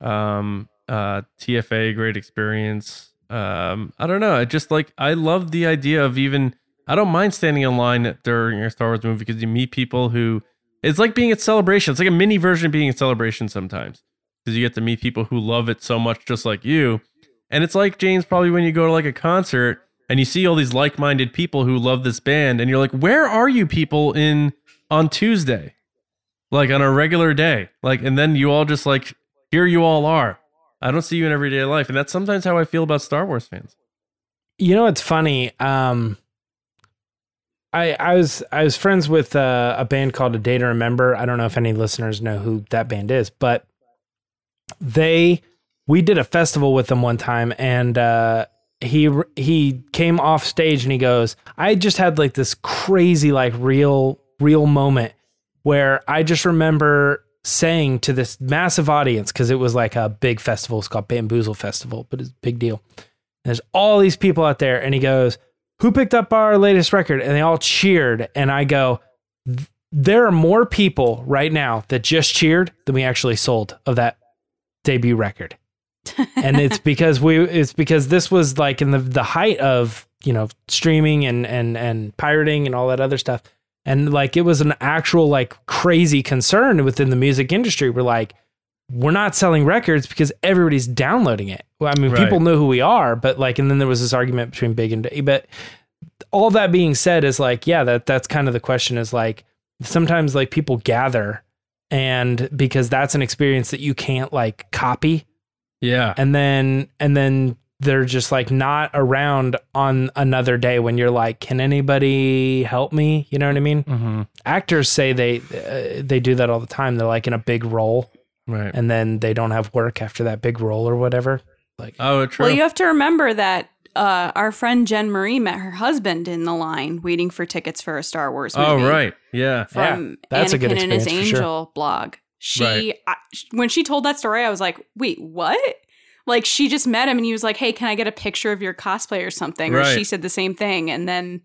um uh tfa great experience um, I don't know. I just like I love the idea of even. I don't mind standing in line during a Star Wars movie because you meet people who. It's like being at celebration. It's like a mini version of being at celebration sometimes because you get to meet people who love it so much, just like you. And it's like James, probably when you go to like a concert and you see all these like-minded people who love this band, and you're like, where are you people in on Tuesday, like on a regular day, like, and then you all just like here you all are. I don't see you in everyday life, and that's sometimes how I feel about Star Wars fans. You know, it's funny. Um, I I was I was friends with uh, a band called A Day to Remember. I don't know if any listeners know who that band is, but they we did a festival with them one time, and uh, he he came off stage and he goes, "I just had like this crazy like real real moment where I just remember saying to this massive audience because it was like a big festival. It's called Bamboozle Festival, but it's a big deal. And there's all these people out there, and he goes, "Who picked up our latest record?" And they all cheered, and I go. There are more people right now that just cheered than we actually sold of that debut record. [LAUGHS] And it's because we it's because this was like in the the height of you know streaming and and and pirating and all that other stuff. And like it was an actual like crazy concern within the music industry. We're like we're not selling records because everybody's downloading it. Well i mean Right. people know who we are but like and then there was this argument between big and but all that being said is like yeah that that's kind of the question is like sometimes like people gather and because that's an experience that you can't like copy. Yeah, and then and then they're just like not around on another day when you're like can anybody help me? You know what i mean? Mm-hmm. actors say they uh, they do that all the time. They're like in a big role. Right. and then they don't have work after that big role or whatever. Like oh, true. Well, you have to remember that uh, our friend Jen Marie met her husband in the line waiting for tickets for a Star Wars movie. oh, right. Yeah. From that's a good and his experience for sure. Angel blog. She, Right. I, when she told that story, I was like, wait, what? Like she just met him and he was like, hey, can I get a picture of your cosplay or something? Or Right. she said the same thing. And then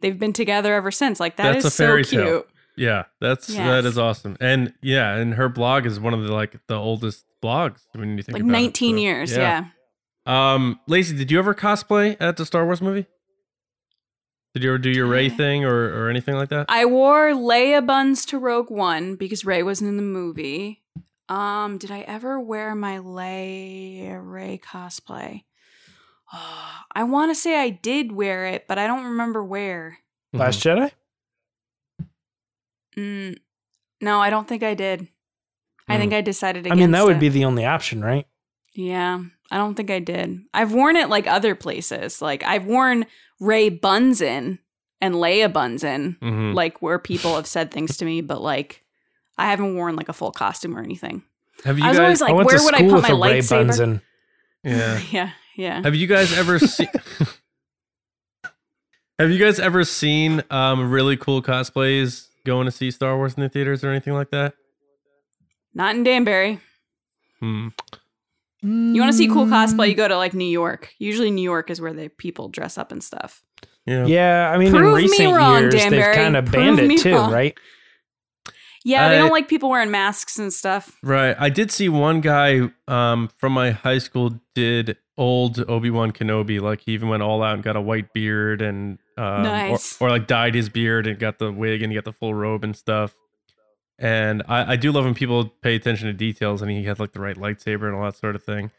they've been together ever since. Like that is That's a fairy so tale. cute. Yeah, that's Yes. that is awesome. And yeah, and her blog is one of the like the oldest blogs when you think Like about it, 19 so, years. Yeah. Um, Lacey, did you ever cosplay at the Star Wars movie? Did you ever do your Rey thing or or anything like that? I wore Leia buns to Rogue One because Rey wasn't in the movie. Um, did I ever wear my Leia Rey cosplay? [SIGHS] I want to say I did wear it, but I don't remember where. last jedi Mm, no, I don't think I did. I think I decided i mean that would it. be the only option right Yeah, I don't think I did. I've worn it like other places. Like I've worn Rey buns in and Leia buns in, Mhm. like where people have said things to me, but like I haven't worn like a full costume or anything. Have you I was guys? always like, where would I put my lightsaber? and [LAUGHS] yeah. yeah, yeah. Have you guys ever [LAUGHS] seen? Have you guys ever seen um really cool cosplays going to see Star Wars in the theaters or anything like that? Not in Danbury. Hmm. You want to see cool cosplay? You go to like New York. Usually, New York is where the people dress up and stuff. Yeah. yeah i mean Prove in me recent wrong, years they've kind of banned me it too wrong. right Yeah, they I- don't like people wearing masks and stuff. Right. I did see one guy um from my high school did old Obi Wan Kenobi. Like he even went all out and got a white beard and um, Nice. or, or like dyed his beard and got the wig and he got the full robe and stuff. And I, I do love when people pay attention to details and he had like the right lightsaber and all that sort of thing.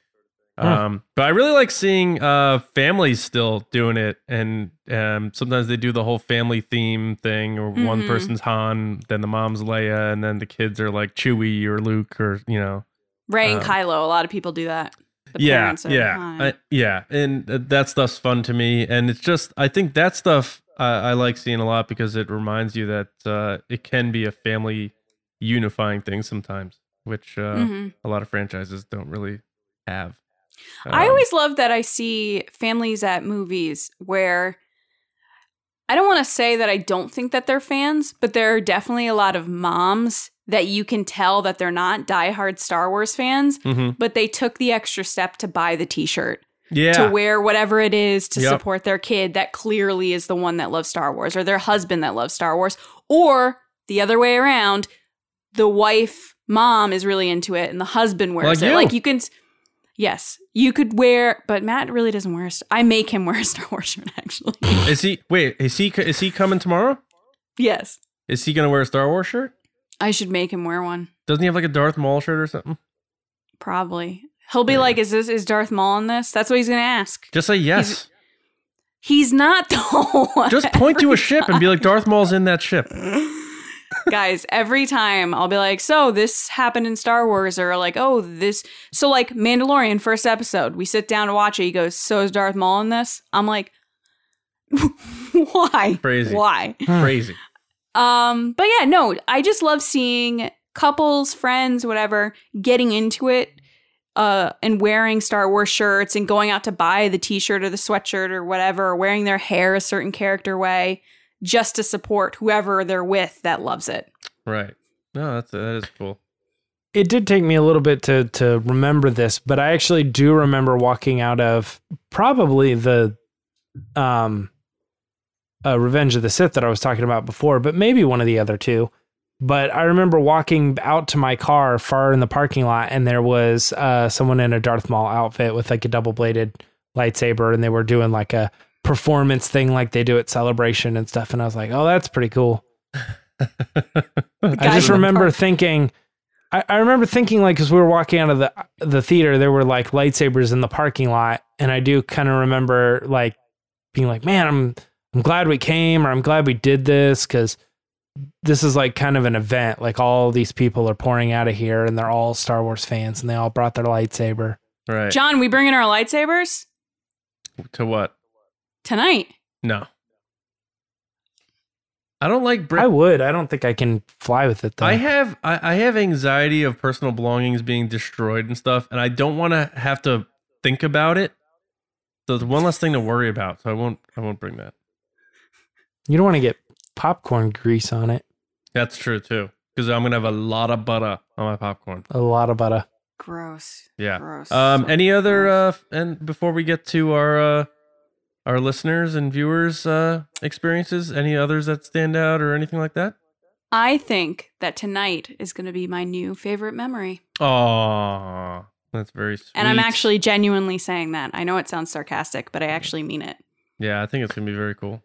Huh. Um, but I really like seeing uh families still doing it, and um, sometimes they do the whole family theme thing, or one Mhm. person's Han, then the mom's Leia, and then the kids are like Chewie or Luke, or you know, Rey and Um, Kylo. A lot of people do that. The yeah, yeah. I- yeah, and uh, that stuff's fun to me, and it's just I think that stuff I, I like seeing a lot because it reminds you that uh, it can be a family unifying thing sometimes, which uh, Mhm. a lot of franchises don't really have. I Um, always love that I see families at movies where I don't want to say that I don't think that they're fans, but there are definitely a lot of moms that you can tell that they're not diehard Star Wars fans, mhm. but they took the extra step to buy the t-shirt, yeah, to wear whatever it is to Yep. support their kid that clearly is the one that loves Star Wars or their husband that loves Star Wars or the other way around, the wife mom is really into it and the husband wears Like it. you. Like you can Yes, you could wear, but Matt really doesn't wear. A, I make him [LAUGHS] wear a Star Wars shirt. Actually, [LAUGHS] Is he? Wait, is he? Is he coming tomorrow? yes, Is he gonna wear a Star Wars shirt? I should make him wear one. Doesn't he have like a Darth Maul shirt or something? Probably. He'll be Yeah. like, "Is this is Darth Maul in this?" That's what he's gonna ask. Just say yes. He's not though. [LAUGHS] Just point to a ship and be like, Darth Maul's in that ship. Guys every time i'll be like so this happened in star wars or like oh this so like mandalorian first episode we sit down to watch it he goes so is darth maul in this i'm like [LAUGHS] why Crazy. why Crazy. um but yeah no i just love seeing couples friends whatever getting into it uh and wearing star wars shirts and going out to buy the t-shirt or the sweatshirt or whatever or wearing their hair a certain character way just to support whoever they're with that loves it Right. No, that's that is cool. It did take me a little bit to to remember this, but I actually do remember walking out of probably the um uh, Revenge of the Sith that I was talking about before, but maybe one of the other two. But I remember walking out to my car far in the parking lot, and there was uh, someone in a Darth Maul outfit with like a double bladed lightsaber, and they were doing like a performance thing like they do at Celebration and stuff. And I was like, oh, that's pretty cool. I just remember thinking, I, I remember thinking like, because we were walking out of the the theater, there were like lightsabers in the parking lot, and I do kind of remember like being like, man, I'm I'm glad we came, or I'm glad we did this, because this is like kind of an event. Like all these people are pouring out of here, and they're all Star Wars fans, and they all brought their lightsaber. Right. John, we bringing our lightsabers to what? Tonight. No. I don't like I would. I don't think I can fly with it though. I have I, I have anxiety of personal belongings being destroyed and stuff, and I don't want to have to think about it. So it's one less thing to worry about. So I won't I won't bring that. you don't want to get popcorn grease on it. That's true too, because I'm gonna have a lot of butter on my popcorn. A lot of butter. Gross. Yeah. Gross. Um. Any other uh? Gross. f- And before we get to our uh, our listeners and viewers uh experiences, any others that stand out or anything like that? I think that tonight is going to be my new favorite memory. Oh, that's very sweet. And I'm actually genuinely saying that. I know it sounds sarcastic, but I actually mean it. yeah, I think it's gonna be very cool.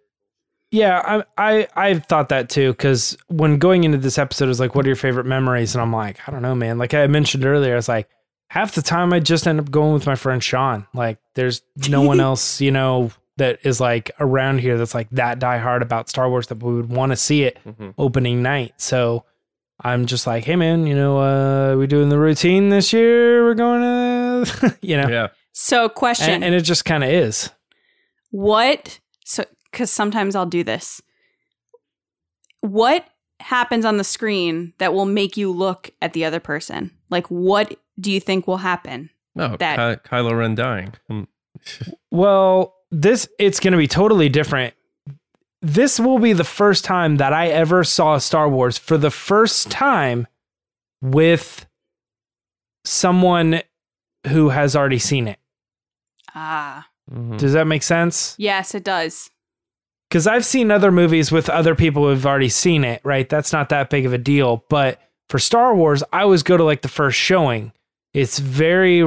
Yeah, I I I thought that too because when going into this episode, it was like, "What are your favorite memories?" And I'm like, I don't know, man. Like I mentioned earlier, I was like, half the time I just end up going with my friend Sean. Like, there's no one [LAUGHS] else, you know, that is like around here that's like that diehard about Star Wars that we would want to see it Mhm. opening night. So I'm just like, hey, man, you know, uh, we doing the routine this year? We're going to, [LAUGHS] you know, Yeah. So, question and, and it just kind of is. What, so, because sometimes I'll do this. What happens on the screen that will make you look at the other person? Like, what do you think will happen? No, That- Ky- Kylo Ren dying. Um, [LAUGHS] Well, this it's going to be totally different. This will be the first time that I ever saw Star Wars for the first time with someone who has already seen it. Ah, mhm. Does that make sense? yes, it does. Because I've seen other movies with other people who've already seen it, right? That's not that big of a deal. But for Star Wars, I always go to like the first showing. It's very,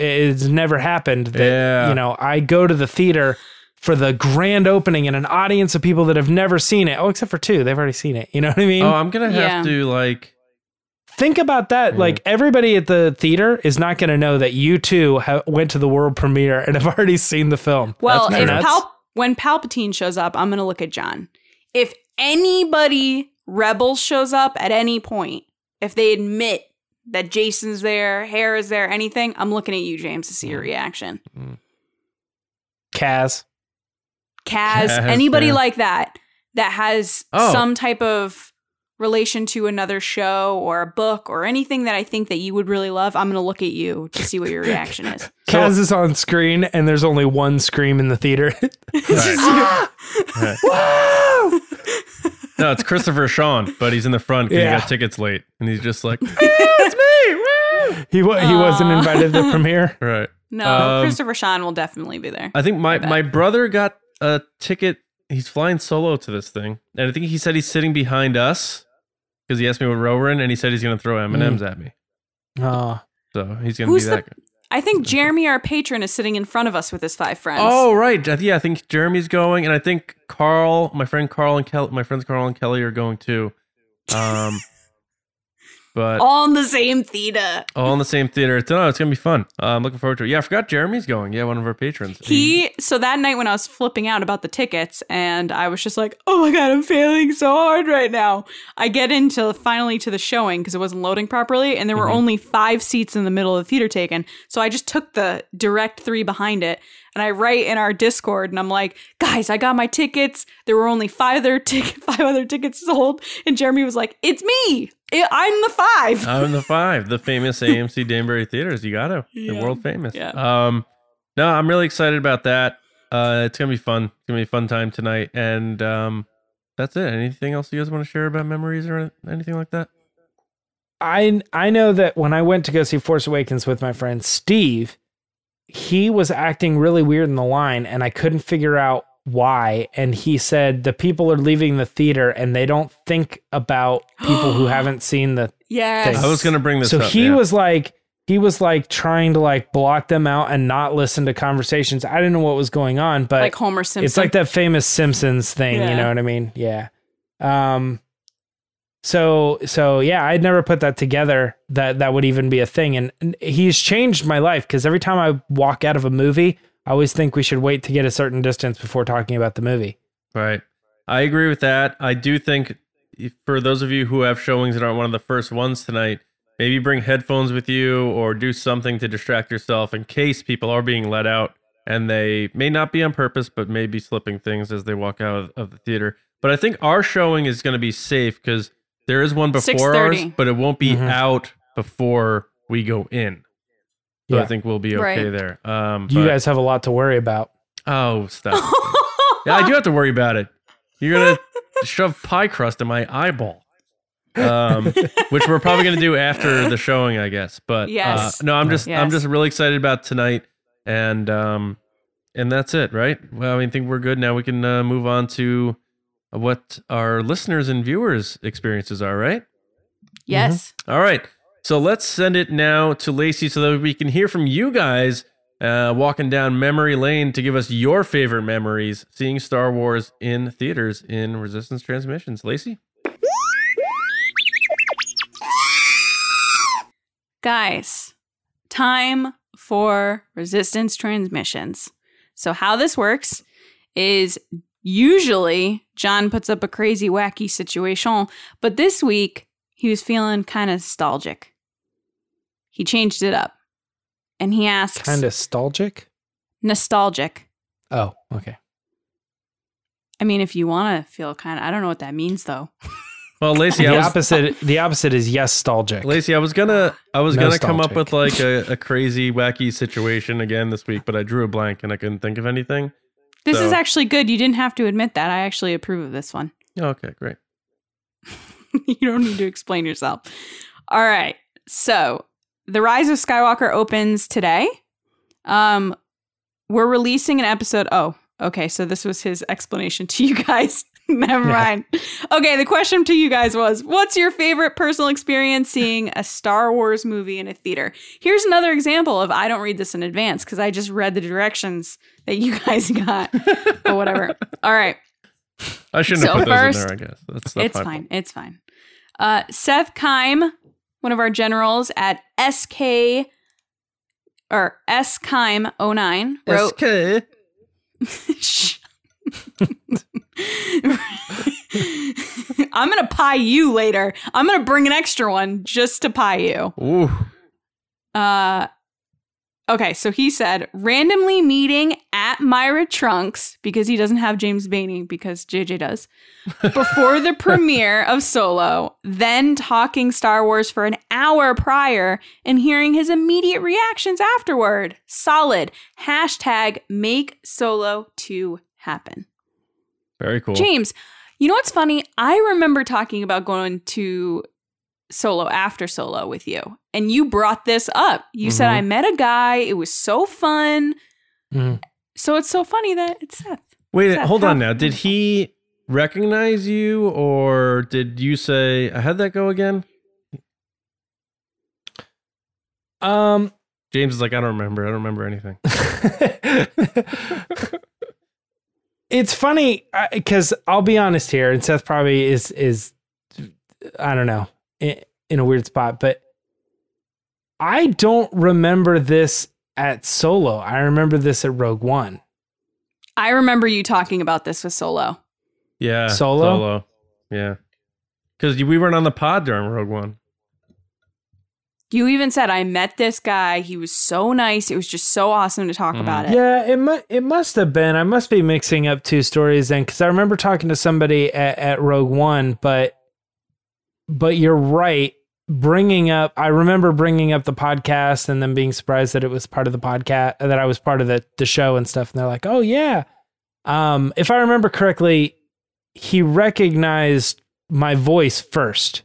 it's never happened that, Yeah. you know, I go to the theater for the grand opening and an audience of people that have never seen it. Oh, except for two. They've already seen it. You know what I mean? Oh, I'm gonna have Yeah. to like. Think about that. Mhm. Like everybody at the theater is not going to know that you two ha- went to the world premiere and have [LAUGHS] already seen the film. Well, if. Pal- when Palpatine shows up, I'm going to look at John. If anybody Rebels shows up at any point, if they admit that Jason's there, Hera is there, anything, I'm looking at you, James, to see Mm. your reaction. Kaz. Kaz, Kaz, anybody yeah. like that that has Oh. some type of relation to another show or a book or anything that I think that you would really love, I'm going to look at you to see what your reaction is. [LAUGHS] Kaz is on screen and there's only one scream in the theater. [LAUGHS] [LAUGHS] Right. Right. No, it's Christopher [LAUGHS] Sean, but he's in the front because Yeah. he got tickets late, and he's just like, [LAUGHS] "It's me!" woo!" he wa- he wasn't invited to the premiere. [LAUGHS] Right. No, Um, Christopher Sean will definitely be there. I think my I my brother got a ticket. He's flying solo to this thing, and I think he said he's sitting behind us because he asked me what row we're in, and he said he's going to throw M and M's at me. Oh, So he's going to be that. guy. I think Jeremy, our patron, is sitting in front of us with his five friends. Oh right, yeah. I think Jeremy's going, and I think Carl, my friend Carl and Kelly, my friends Carl and Kelly are going too. Um, but all in the same theater. all in the same theater. It's, no, it's gonna be fun. Uh, I'm looking forward to it. Yeah, I forgot Jeremy's going. Yeah, one of our patrons. He so that night when I was flipping out about the tickets and I was just like, "Oh my god, I'm failing so hard right now." I get into finally to the showing because it wasn't loading properly and there were only 5 seats in the middle of the theater taken. So I just took the direct 3 behind it and I write in our Discord and I'm like, "Guys, I got my tickets. There were only 5 other ticket [LAUGHS] 5 other tickets sold." And Jeremy was like, "It's me. I- I'm the 5." I'm the five, the famous [LAUGHS] AMC Danbury theaters. You gotta, Yeah. the world famous. Yeah. Um, no, I'm really excited about that. Uh, it's gonna be fun. It's gonna be a fun time tonight, and um, that's it. Anything else you guys want to share about memories or anything like that? I I know that when I went to go see Force Awakens with my friend Steve, he was acting really weird in the line, and I couldn't figure out why. And he said the people are leaving the theater and they don't think about people who [GASPS] haven't seen the. Yes. I was gonna bring this so up. he yeah. was like he was like trying to like block them out and not listen to conversations. I didn't know what was going on, but like Homer Simpson. it's like that famous Simpsons thing, Yeah. you know what I mean? Yeah. Um so so yeah, I'd never put that together that that would even be a thing and and he's changed my life cuz every time I walk out of a movie, I always think we should wait to get a certain distance before talking about the movie. Right. I agree with that. I do think for those of you who have showings that aren't one of the first ones tonight, maybe bring headphones with you or do something to distract yourself in case people are being let out and they may not be on purpose, but may be slipping things as they walk out of, of the theater. But I think our showing is going to be safe because there is one before ours, but it won't be Mhm. out before we go in. So I think we'll be okay Right. there. Um, You but- guys have a lot to worry about. oh, stop. Yeah, I do have to worry about it. You're gonna [LAUGHS] shove pie crust in my eyeball, um, which we're probably gonna do after the showing, I guess. But Yes. uh, no, I'm just I'm just really excited about tonight, and um, and that's it, right? Well, I mean, I think we're good now. We can uh, move on to what our listeners and viewers' experiences are, right? yes. All right. So let's send it now to Lacey so that we can hear from you guys uh, walking down memory lane to give us your favorite memories seeing Star Wars in theaters in Resistance Transmissions. Lacey? Guys, time for resistance transmissions. So, how this works is usually John puts up a crazy, wacky situation, but this week he was feeling kind of nostalgic. He changed it up and he asks, Kind of nostalgic? nostalgic. Oh, okay. I mean, if you want to feel kind of, I don't know what that means though. [LAUGHS] Well, Lacey, I The was opposite the opposite is yes nostalgic. Lacey, I was gonna I was gonna come up with like a, a crazy, wacky situation again this week, but I drew a blank and I couldn't think of anything. This So- is actually good. You didn't have to admit that. I actually approve of this one. [LAUGHS] Oh, okay, great. you don't need to explain yourself. All right. So, The Rise of Skywalker opens today. Um we're releasing an episode. Oh, okay. So this was his explanation to you guys. [LAUGHS] Never Yeah. mind. Okay, the question to you guys was what's your favorite personal experience seeing a Star Wars movie in a theater? Here's another example of I don't read this in advance because I just read the directions that you guys [LAUGHS] got. but whatever. [LAUGHS] All right. I shouldn't So have put those first- in there, I guess. That's not It's fine. It's fine. Uh, Seth Kime, one of our generals at SK or S Kime 09 wrote. SK. [LAUGHS] I'm gonna pie you later. I'm gonna bring an extra one just to pie you. Ooh. Uh, okay, so he said randomly meeting at Myra Trunks because he doesn't have James Baney because JJ does [LAUGHS] before the premiere of Solo, then talking Star Wars for an hour prior and hearing his immediate reactions afterward. Solid. Hashtag make Solo 2 happen. Very cool. James, you know what's funny? I remember talking about going to solo after solo with you, and you brought this up. You said, Mhm. I met a guy, it was so fun. Mhm. So it's so funny that it's Seth. Wait, Seth, hold how- on now. Did he recognize you or did you say, how'd that go again? Um, James is like, I don't remember. I don't remember anything. [LAUGHS] it's funny because I'll be honest here, and Seth probably is is I don't know in, in a weird spot, but I don't remember this at Solo. I remember this at Rogue One. I remember you talking about this with Solo. Yeah. Solo? Solo. Yeah. Because we weren't on the pod during Rogue One. You even said I met this guy. He was so nice. It was just so awesome to talk Mhm. about it. Yeah, it mu- it must have been. I must be mixing up two stories then, because I remember talking to somebody at, at Rogue One, but but you're right. Bringing up, I remember bringing up the podcast and then being surprised that it was part of the podcast, that I was part of the the show and stuff. And they're like, "Oh yeah." Um, if I remember correctly, he recognized my voice first.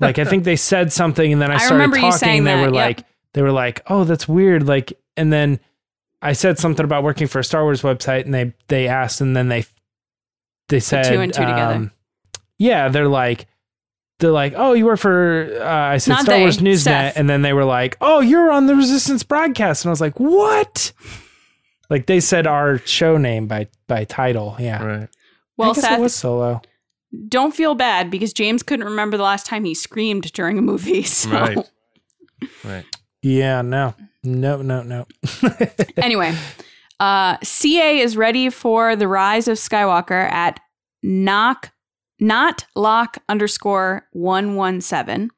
like I think they said something, and then I [LAUGHS] I started talking. they that, were yep. like, they were like, "Oh, that's weird." Like, and then I said something about working for a Star Wars website, and they they asked, and then they they said two and two together. um, Yeah, they're like they're like, "Oh, you work for?" Uh, I said Not Star they, Wars Newsnet, Seth. and then they were like, "Oh, you're on the Resistance broadcast," and I was like, "What?" Like they said our show name by by title. Yeah. Right. Well, I guess Seth, it was solo. don't feel bad because James couldn't remember the last time he screamed during a movie. [LAUGHS] So. Right. Right. Yeah. No. No. No. No. anyway, uh, CA is ready for the rise of Skywalker at knock not lock underscore one one seven.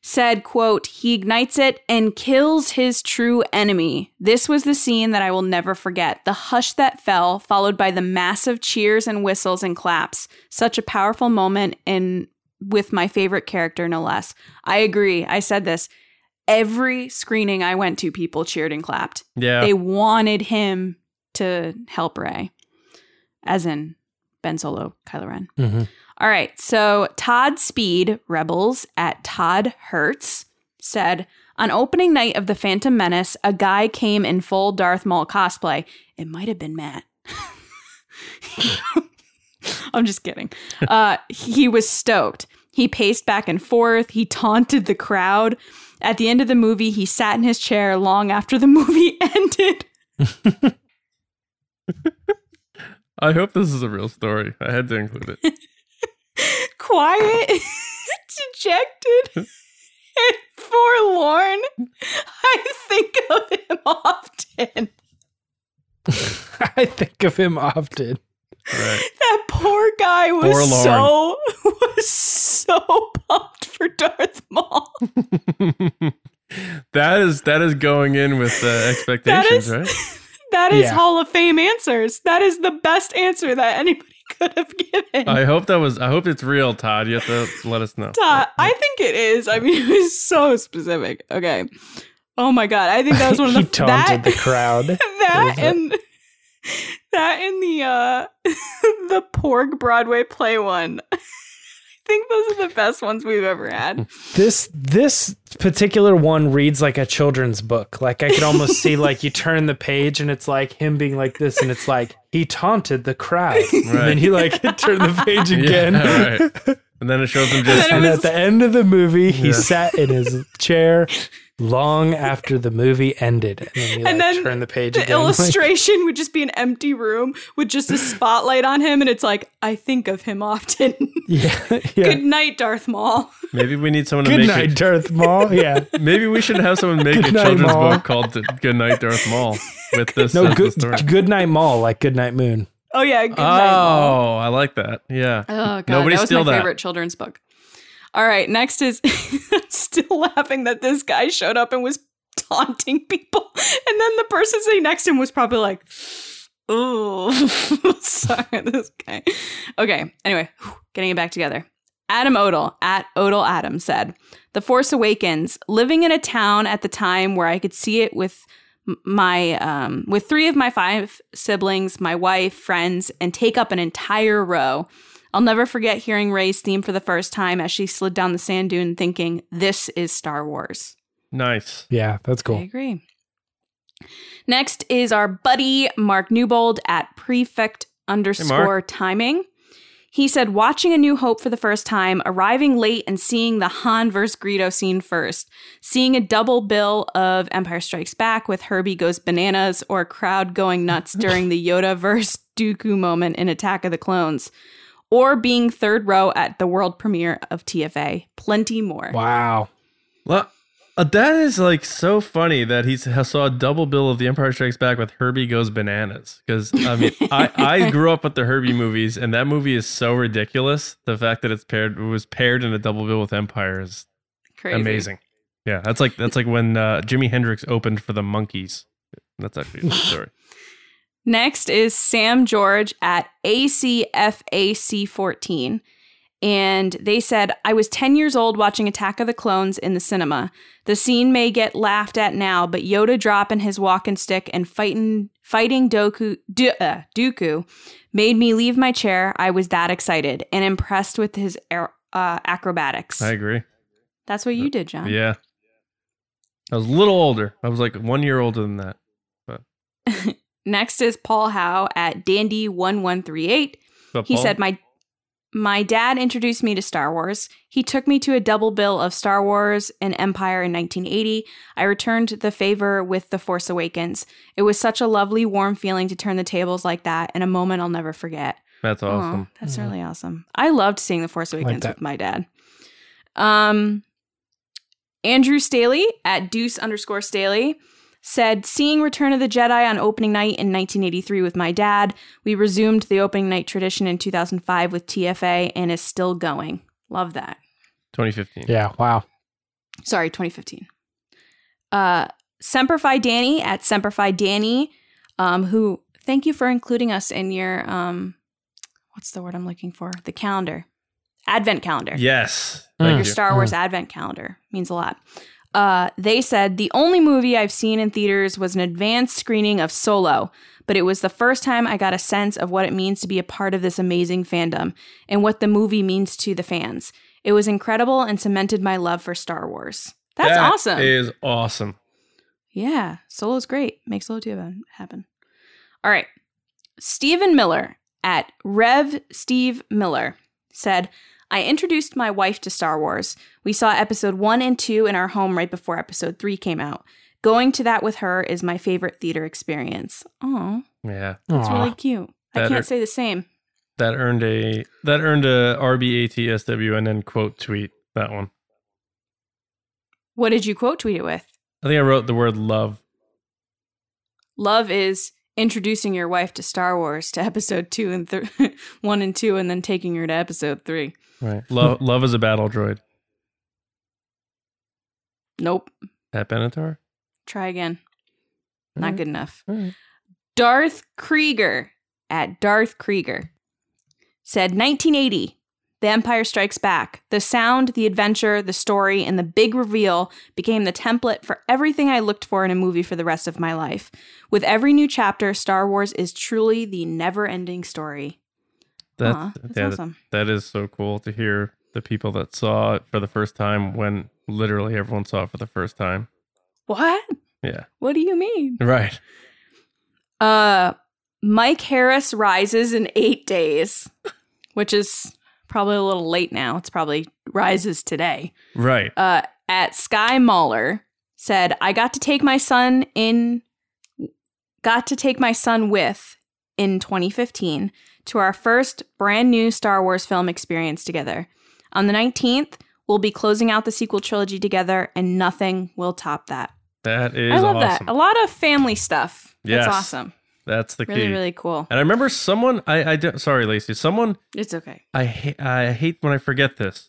Said, quote, he ignites it and kills his true enemy. This was the scene that I will never forget. The hush that fell, followed by the massive cheers and whistles and claps. Such a powerful moment in with my favorite character, no less. I agree. I said this. Every screening I went to, people cheered and clapped Yeah. they wanted him to help Rey, as in Ben Solo, Kylo Ren. Mhm. All right, so Todd Speed, Rebels at Todd Hertz, said on opening night of The Phantom Menace, a guy came in full Darth Maul cosplay. It might have been Matt. [LAUGHS] I'm just kidding. [LAUGHS] Uh, he was stoked. He paced back and forth. He taunted the crowd. At the end of the movie, he sat in his chair long after the [LAUGHS] movie ended. I hope this is a real story. I had to include it. [LAUGHS] Quiet, [LAUGHS] dejected, [LAUGHS] and forlorn. I think of him often. I think of him often. Right. That poor guy was Forlorn. so was so pumped for Darth Maul. that is that is going in with uh, expectations, is- right? That is Yeah. Hall of Fame answers. That is the best answer that anybody [LAUGHS] could have given. I hope that was. I hope it's real, Todd. You have to let us know. Todd, I think it is. I mean, [LAUGHS] it was so specific. Okay. Oh my god, I think that was one of the [LAUGHS] he taunted that, the crowd. that it? and that and the uh the Porg Broadway play one. I think those are the best ones we've ever had. This this particular one reads like a children's book. Like I could almost see [LAUGHS] like you turn the page and it's like him being like this and it's like he taunted the crowd. And then he like [LAUGHS] turned the page again. Yeah, right. And then it shows him [LAUGHS] just. And it was- at the end of the movie, he Yeah. sat in his chair long after the movie ended. And then he like then turned the page The again. like- illustration would just be an empty room with just a [LAUGHS] spotlight on him, and it's like, I think of him often. [LAUGHS] yeah, yeah. Good night, Darth Maul. Maybe we need someone to Good make night, it. Darth Maul. [LAUGHS] Yeah. Maybe we should have someone make a night, children's Maul. book called Good Night Darth Maul with this. No, as the good story. good night Maul, like good night moon. Oh yeah, good Oh, night, Maul. Oh, I like that. Yeah. Oh god, Nobody that was steal my that. favorite children's book. All right, next is [LAUGHS] still laughing that this guy showed up and was taunting people, and then the person sitting next to him was probably like, "Oh, [LAUGHS] sorry, this guy." Okay, anyway, getting it back together. Adam Odell at Odell Adam said, "The Force Awakens. Living in a town at the time where I could see it with." My um, with three of my five siblings, my wife, friends, and take up an entire row. I'll never forget hearing Rey's theme for the first time as she slid down the sand dune, thinking, "This is Star Wars." Nice. Yeah, that's cool. I agree. Next is our buddy Mark Newbold at prefect underscore timing. He said, watching A New Hope for the first time, arriving late and seeing the Han vs. Greedo scene first, seeing a double bill of Empire Strikes Back with Herbie Goes Bananas or a crowd going nuts during the [LAUGHS] Yoda vs. Dooku moment in Attack of the Clones, or being third row at the world premiere of TFA. Plenty more. Wow. Well, uh, that is like so funny that he saw a double bill of The Empire Strikes Back with Herbie Goes Bananas. Because I mean, [LAUGHS] I, I grew up with the Herbie movies, and that movie is so ridiculous. The fact that it's paired it was paired in a double bill with Empire is Crazy. amazing. Yeah, that's like that's like when uh, Jimi Hendrix opened for the Monkees. That's actually a story. [LAUGHS] Next is Sam George at ACFAC14. And they said, I was 10 years old watching Attack of the Clones in the cinema. The scene may get laughed at now, but Yoda dropping his walking stick and fighting fighting Doku, Du- uh, Dooku made me leave my chair. I was that excited and impressed with his uh, acrobatics. I agree. That's what you did, John. Yeah, I was a little older. I was like one year older than that. [LAUGHS] Next is Paul Howe at Dandy1138. But He Paul- said, "My my dad introduced me to Star Wars. He took me to a double bill of Star Wars and Empire in 1980. I returned the favor with The Force Awakens. It was such a lovely, warm feeling to turn the tables like that, and a moment I'll never forget. that's Aw, awesome. that's really awesome. I loved seeing The Force Awakens that. with my dad. Um, Andrew Staley at Deuce underscore Staley said, seeing Return of the Jedi on opening night in 1983 with my dad, we resumed the opening night tradition in 2005 with TFA and is still going. Love that. 2015. Yeah. Wow. Sorry, 2015. Uh, Semperfi Danny at Semperfi Danny, um, who thank you for including us in your um, what's the word I'm looking for? The calendar, Advent calendar. Yes. Mm. Your. Star Wars Advent calendar means a lot. Uh, they said the only movie I've seen in theaters was an advanced screening of Solo, but it was the first time I got a sense of what it means to be a part of this amazing fandom and what the movie means to the fans. It was incredible and cemented my love for Star Wars. That's That awesome. Is awesome. Yeah, solo's great. Make solo 2 happen. All right. Stephen Miller at Rev Steve Miller said, I introduced my wife to Star Wars. We saw episode 1 and 2 in our home right before episode 3 came out. Going to that with her is my favorite theater experience. Oh, Yeah. that's Aw. really cute. I can't are- say the same. That earned a that earned a RBATSW and then quote tweet that one. What did you quote tweet it with? I think I wrote the word love. Love is introducing your wife to Star Wars to episode 2 and th- [LAUGHS] 1 and 2 and then taking her to episode 3. Right. Love [LAUGHS] love is a battle droid. Nope. Pat Benatar? Try again. Not Alright. good enough. Alright. Darth Krieger at Darth Krieger said 1980. The Empire Strikes Back. The sound, the adventure, the story, and the big reveal became the template for everything I looked for in a movie for the rest of my life. With every new chapter, Star Wars is truly the never ending story. That's, Aw, that's yeah, that- awesome. that is so cool to hear the people that saw it for the first time when literally everyone saw it for the first time. What? Yeah. What do you mean? Right. Uh, Mike Harris rises in eight days, which is probably a little late now. It's probably rises today. Right. Uh, at Sky Mauler said, I got to take my son in, got to take my son with in 2015 to our first brand new Star Wars film experience together. On the 19th, we'll be closing out the sequel trilogy together, and nothing will top that. That is I love awesome. that. A lot of family stuff. Yes. That's awesome. That's the key. Really, really cool. And I remember someone I I sorry Lacey, someone It's okay. I ha- I hate when I forget this.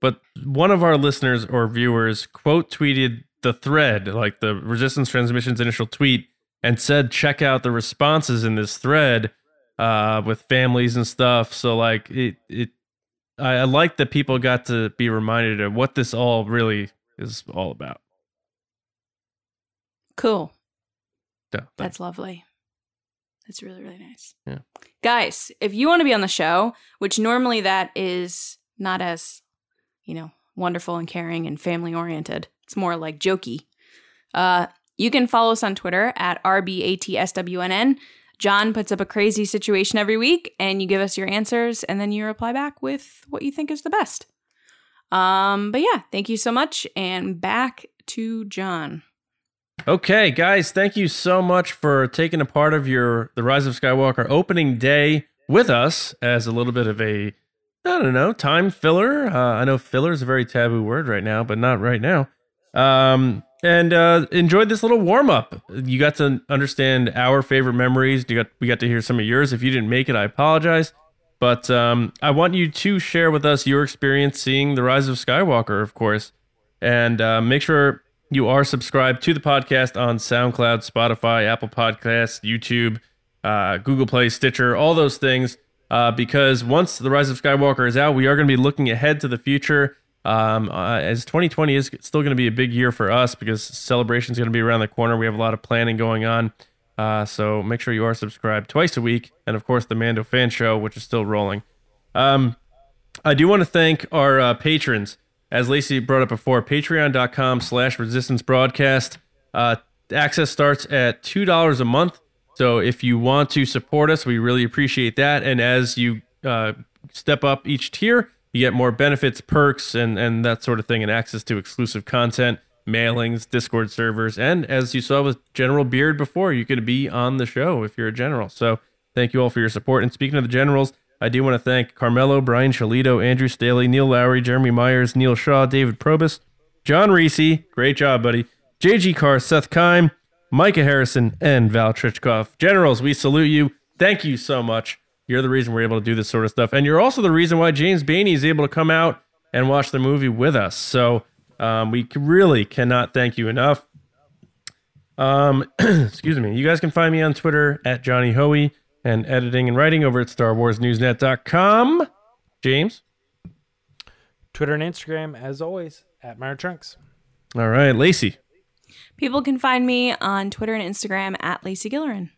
But one of our listeners or viewers quote tweeted the thread, like the Resistance Transmission's initial tweet, and said, check out the responses in this thread uh, with families and stuff. So, like, it, it I, I like that people got to be reminded of what this all really is all about. Cool. Thanks. That's lovely. That's really, really nice. Yeah. Guys, if you want to be on the show, which normally that is not as, you know, wonderful and caring and family oriented, it's more like jokey. Uh, you can follow us on Twitter at RBATSWNN. John puts up a crazy situation every week, and you give us your answers, and then you reply back with what you think is the best. Um, but yeah, thank you so much, and back to John. Okay, guys, thank you so much for taking a part of your The Rise of Skywalker opening day with us as a little bit of a, I don't know, time filler. Uh, I know filler is a very taboo word right now, but not right now. Um, and uh, enjoyed this little warm up. You got to understand our favorite memories. You got we got to hear some of yours. If you didn't make it, I apologize. But um, I want you to share with us your experience seeing The Rise of Skywalker, of course. And uh, make sure you are subscribed to the podcast on SoundCloud, Spotify, Apple Podcasts, YouTube, uh, Google Play, Stitcher, all those things. Uh, because once The Rise of Skywalker is out, we are going to be looking ahead to the future. Um, uh, as 2020 is still going to be a big year for us because celebration is going to be around the corner. We have a lot of planning going on. Uh, so make sure you are subscribed twice a week. And of course, the Mando Fan Show, which is still rolling. Um, I do want to thank our uh, patrons. As Lacey brought up before, patreon.com slash resistance broadcast. Uh, access starts at $2 a month. So if you want to support us, we really appreciate that. And as you uh, step up each tier, you get more benefits, perks, and, and that sort of thing, and access to exclusive content mailings, Discord servers, and as you saw with General Beard before, you could be on the show if you're a general. So thank you all for your support. And speaking of the generals, I do want to thank Carmelo, Brian Shalito, Andrew Staley, Neil Lowry, Jeremy Myers, Neil Shaw, David Probus, John Reese, great job, buddy, JG Carr, Seth Kime, Micah Harrison, and Val Trichkov. Generals, we salute you. Thank you so much. You're the reason we're able to do this sort of stuff. And you're also the reason why James Baney is able to come out and watch the movie with us. So um, we really cannot thank you enough. Um, [CLEARS THROAT] excuse me. You guys can find me on Twitter at Johnny Hoey and editing and writing over at StarWarsNewsNet.com. James? Twitter and Instagram, as always, at Myra Trunks. All right. Lacey? People can find me on Twitter and Instagram at Lacey Gillerin.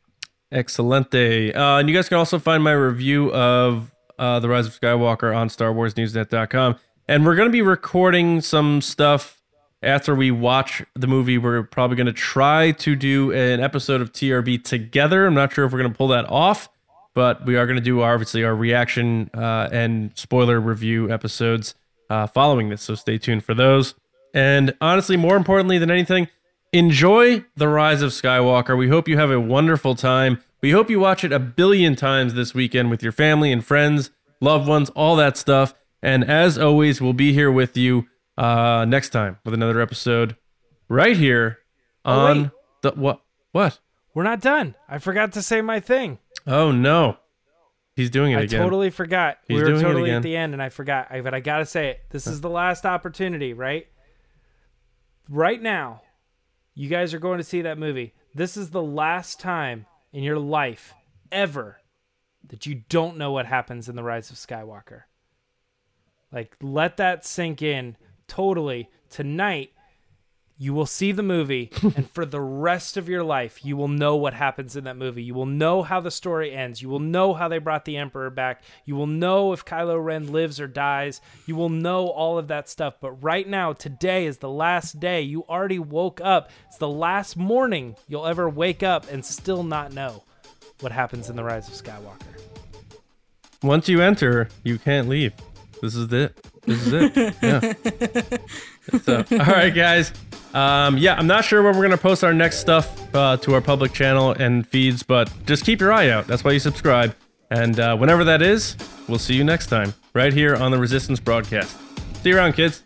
Excelente. Uh, and you guys can also find my review of uh, The Rise of Skywalker on StarWarsNewsNet.com. And we're going to be recording some stuff after we watch the movie. We're probably going to try to do an episode of TRB together. I'm not sure if we're going to pull that off, but we are going to do obviously our reaction uh, and spoiler review episodes uh, following this. So stay tuned for those. And honestly, more importantly than anything, enjoy The Rise of Skywalker. We hope you have a wonderful time. We hope you watch it a billion times this weekend with your family and friends, loved ones, all that stuff. And as always, we'll be here with you uh, next time with another episode right here Oh, on wait. the what? What? We're not done. I forgot to say my thing. Oh no, he's doing it I again. I totally forgot. He's we were doing it totally again. at the end, and I forgot. I, but I gotta say it. This is the last opportunity, right? Right now, you guys are going to see that movie. This is the last time in your life ever that you don't know what happens in the Rise of Skywalker. Like, let that sink in totally. Tonight, you will see the movie, [LAUGHS] and for the rest of your life, you will know what happens in that movie. You will know how the story ends. You will know how they brought the Emperor back. You will know if Kylo Ren lives or dies. You will know all of that stuff. But right now, today is the last day. You already woke up. It's the last morning you'll ever wake up and still not know what happens in The Rise of Skywalker. Once you enter, you can't leave. This is it. This is it. Yeah. [LAUGHS] so, all right, guys. Um, yeah, I'm not sure when we're gonna post our next stuff uh, to our public channel and feeds, but just keep your eye out. That's why you subscribe. And uh, whenever that is, we'll see you next time, right here on the Resistance broadcast. See you around, kids.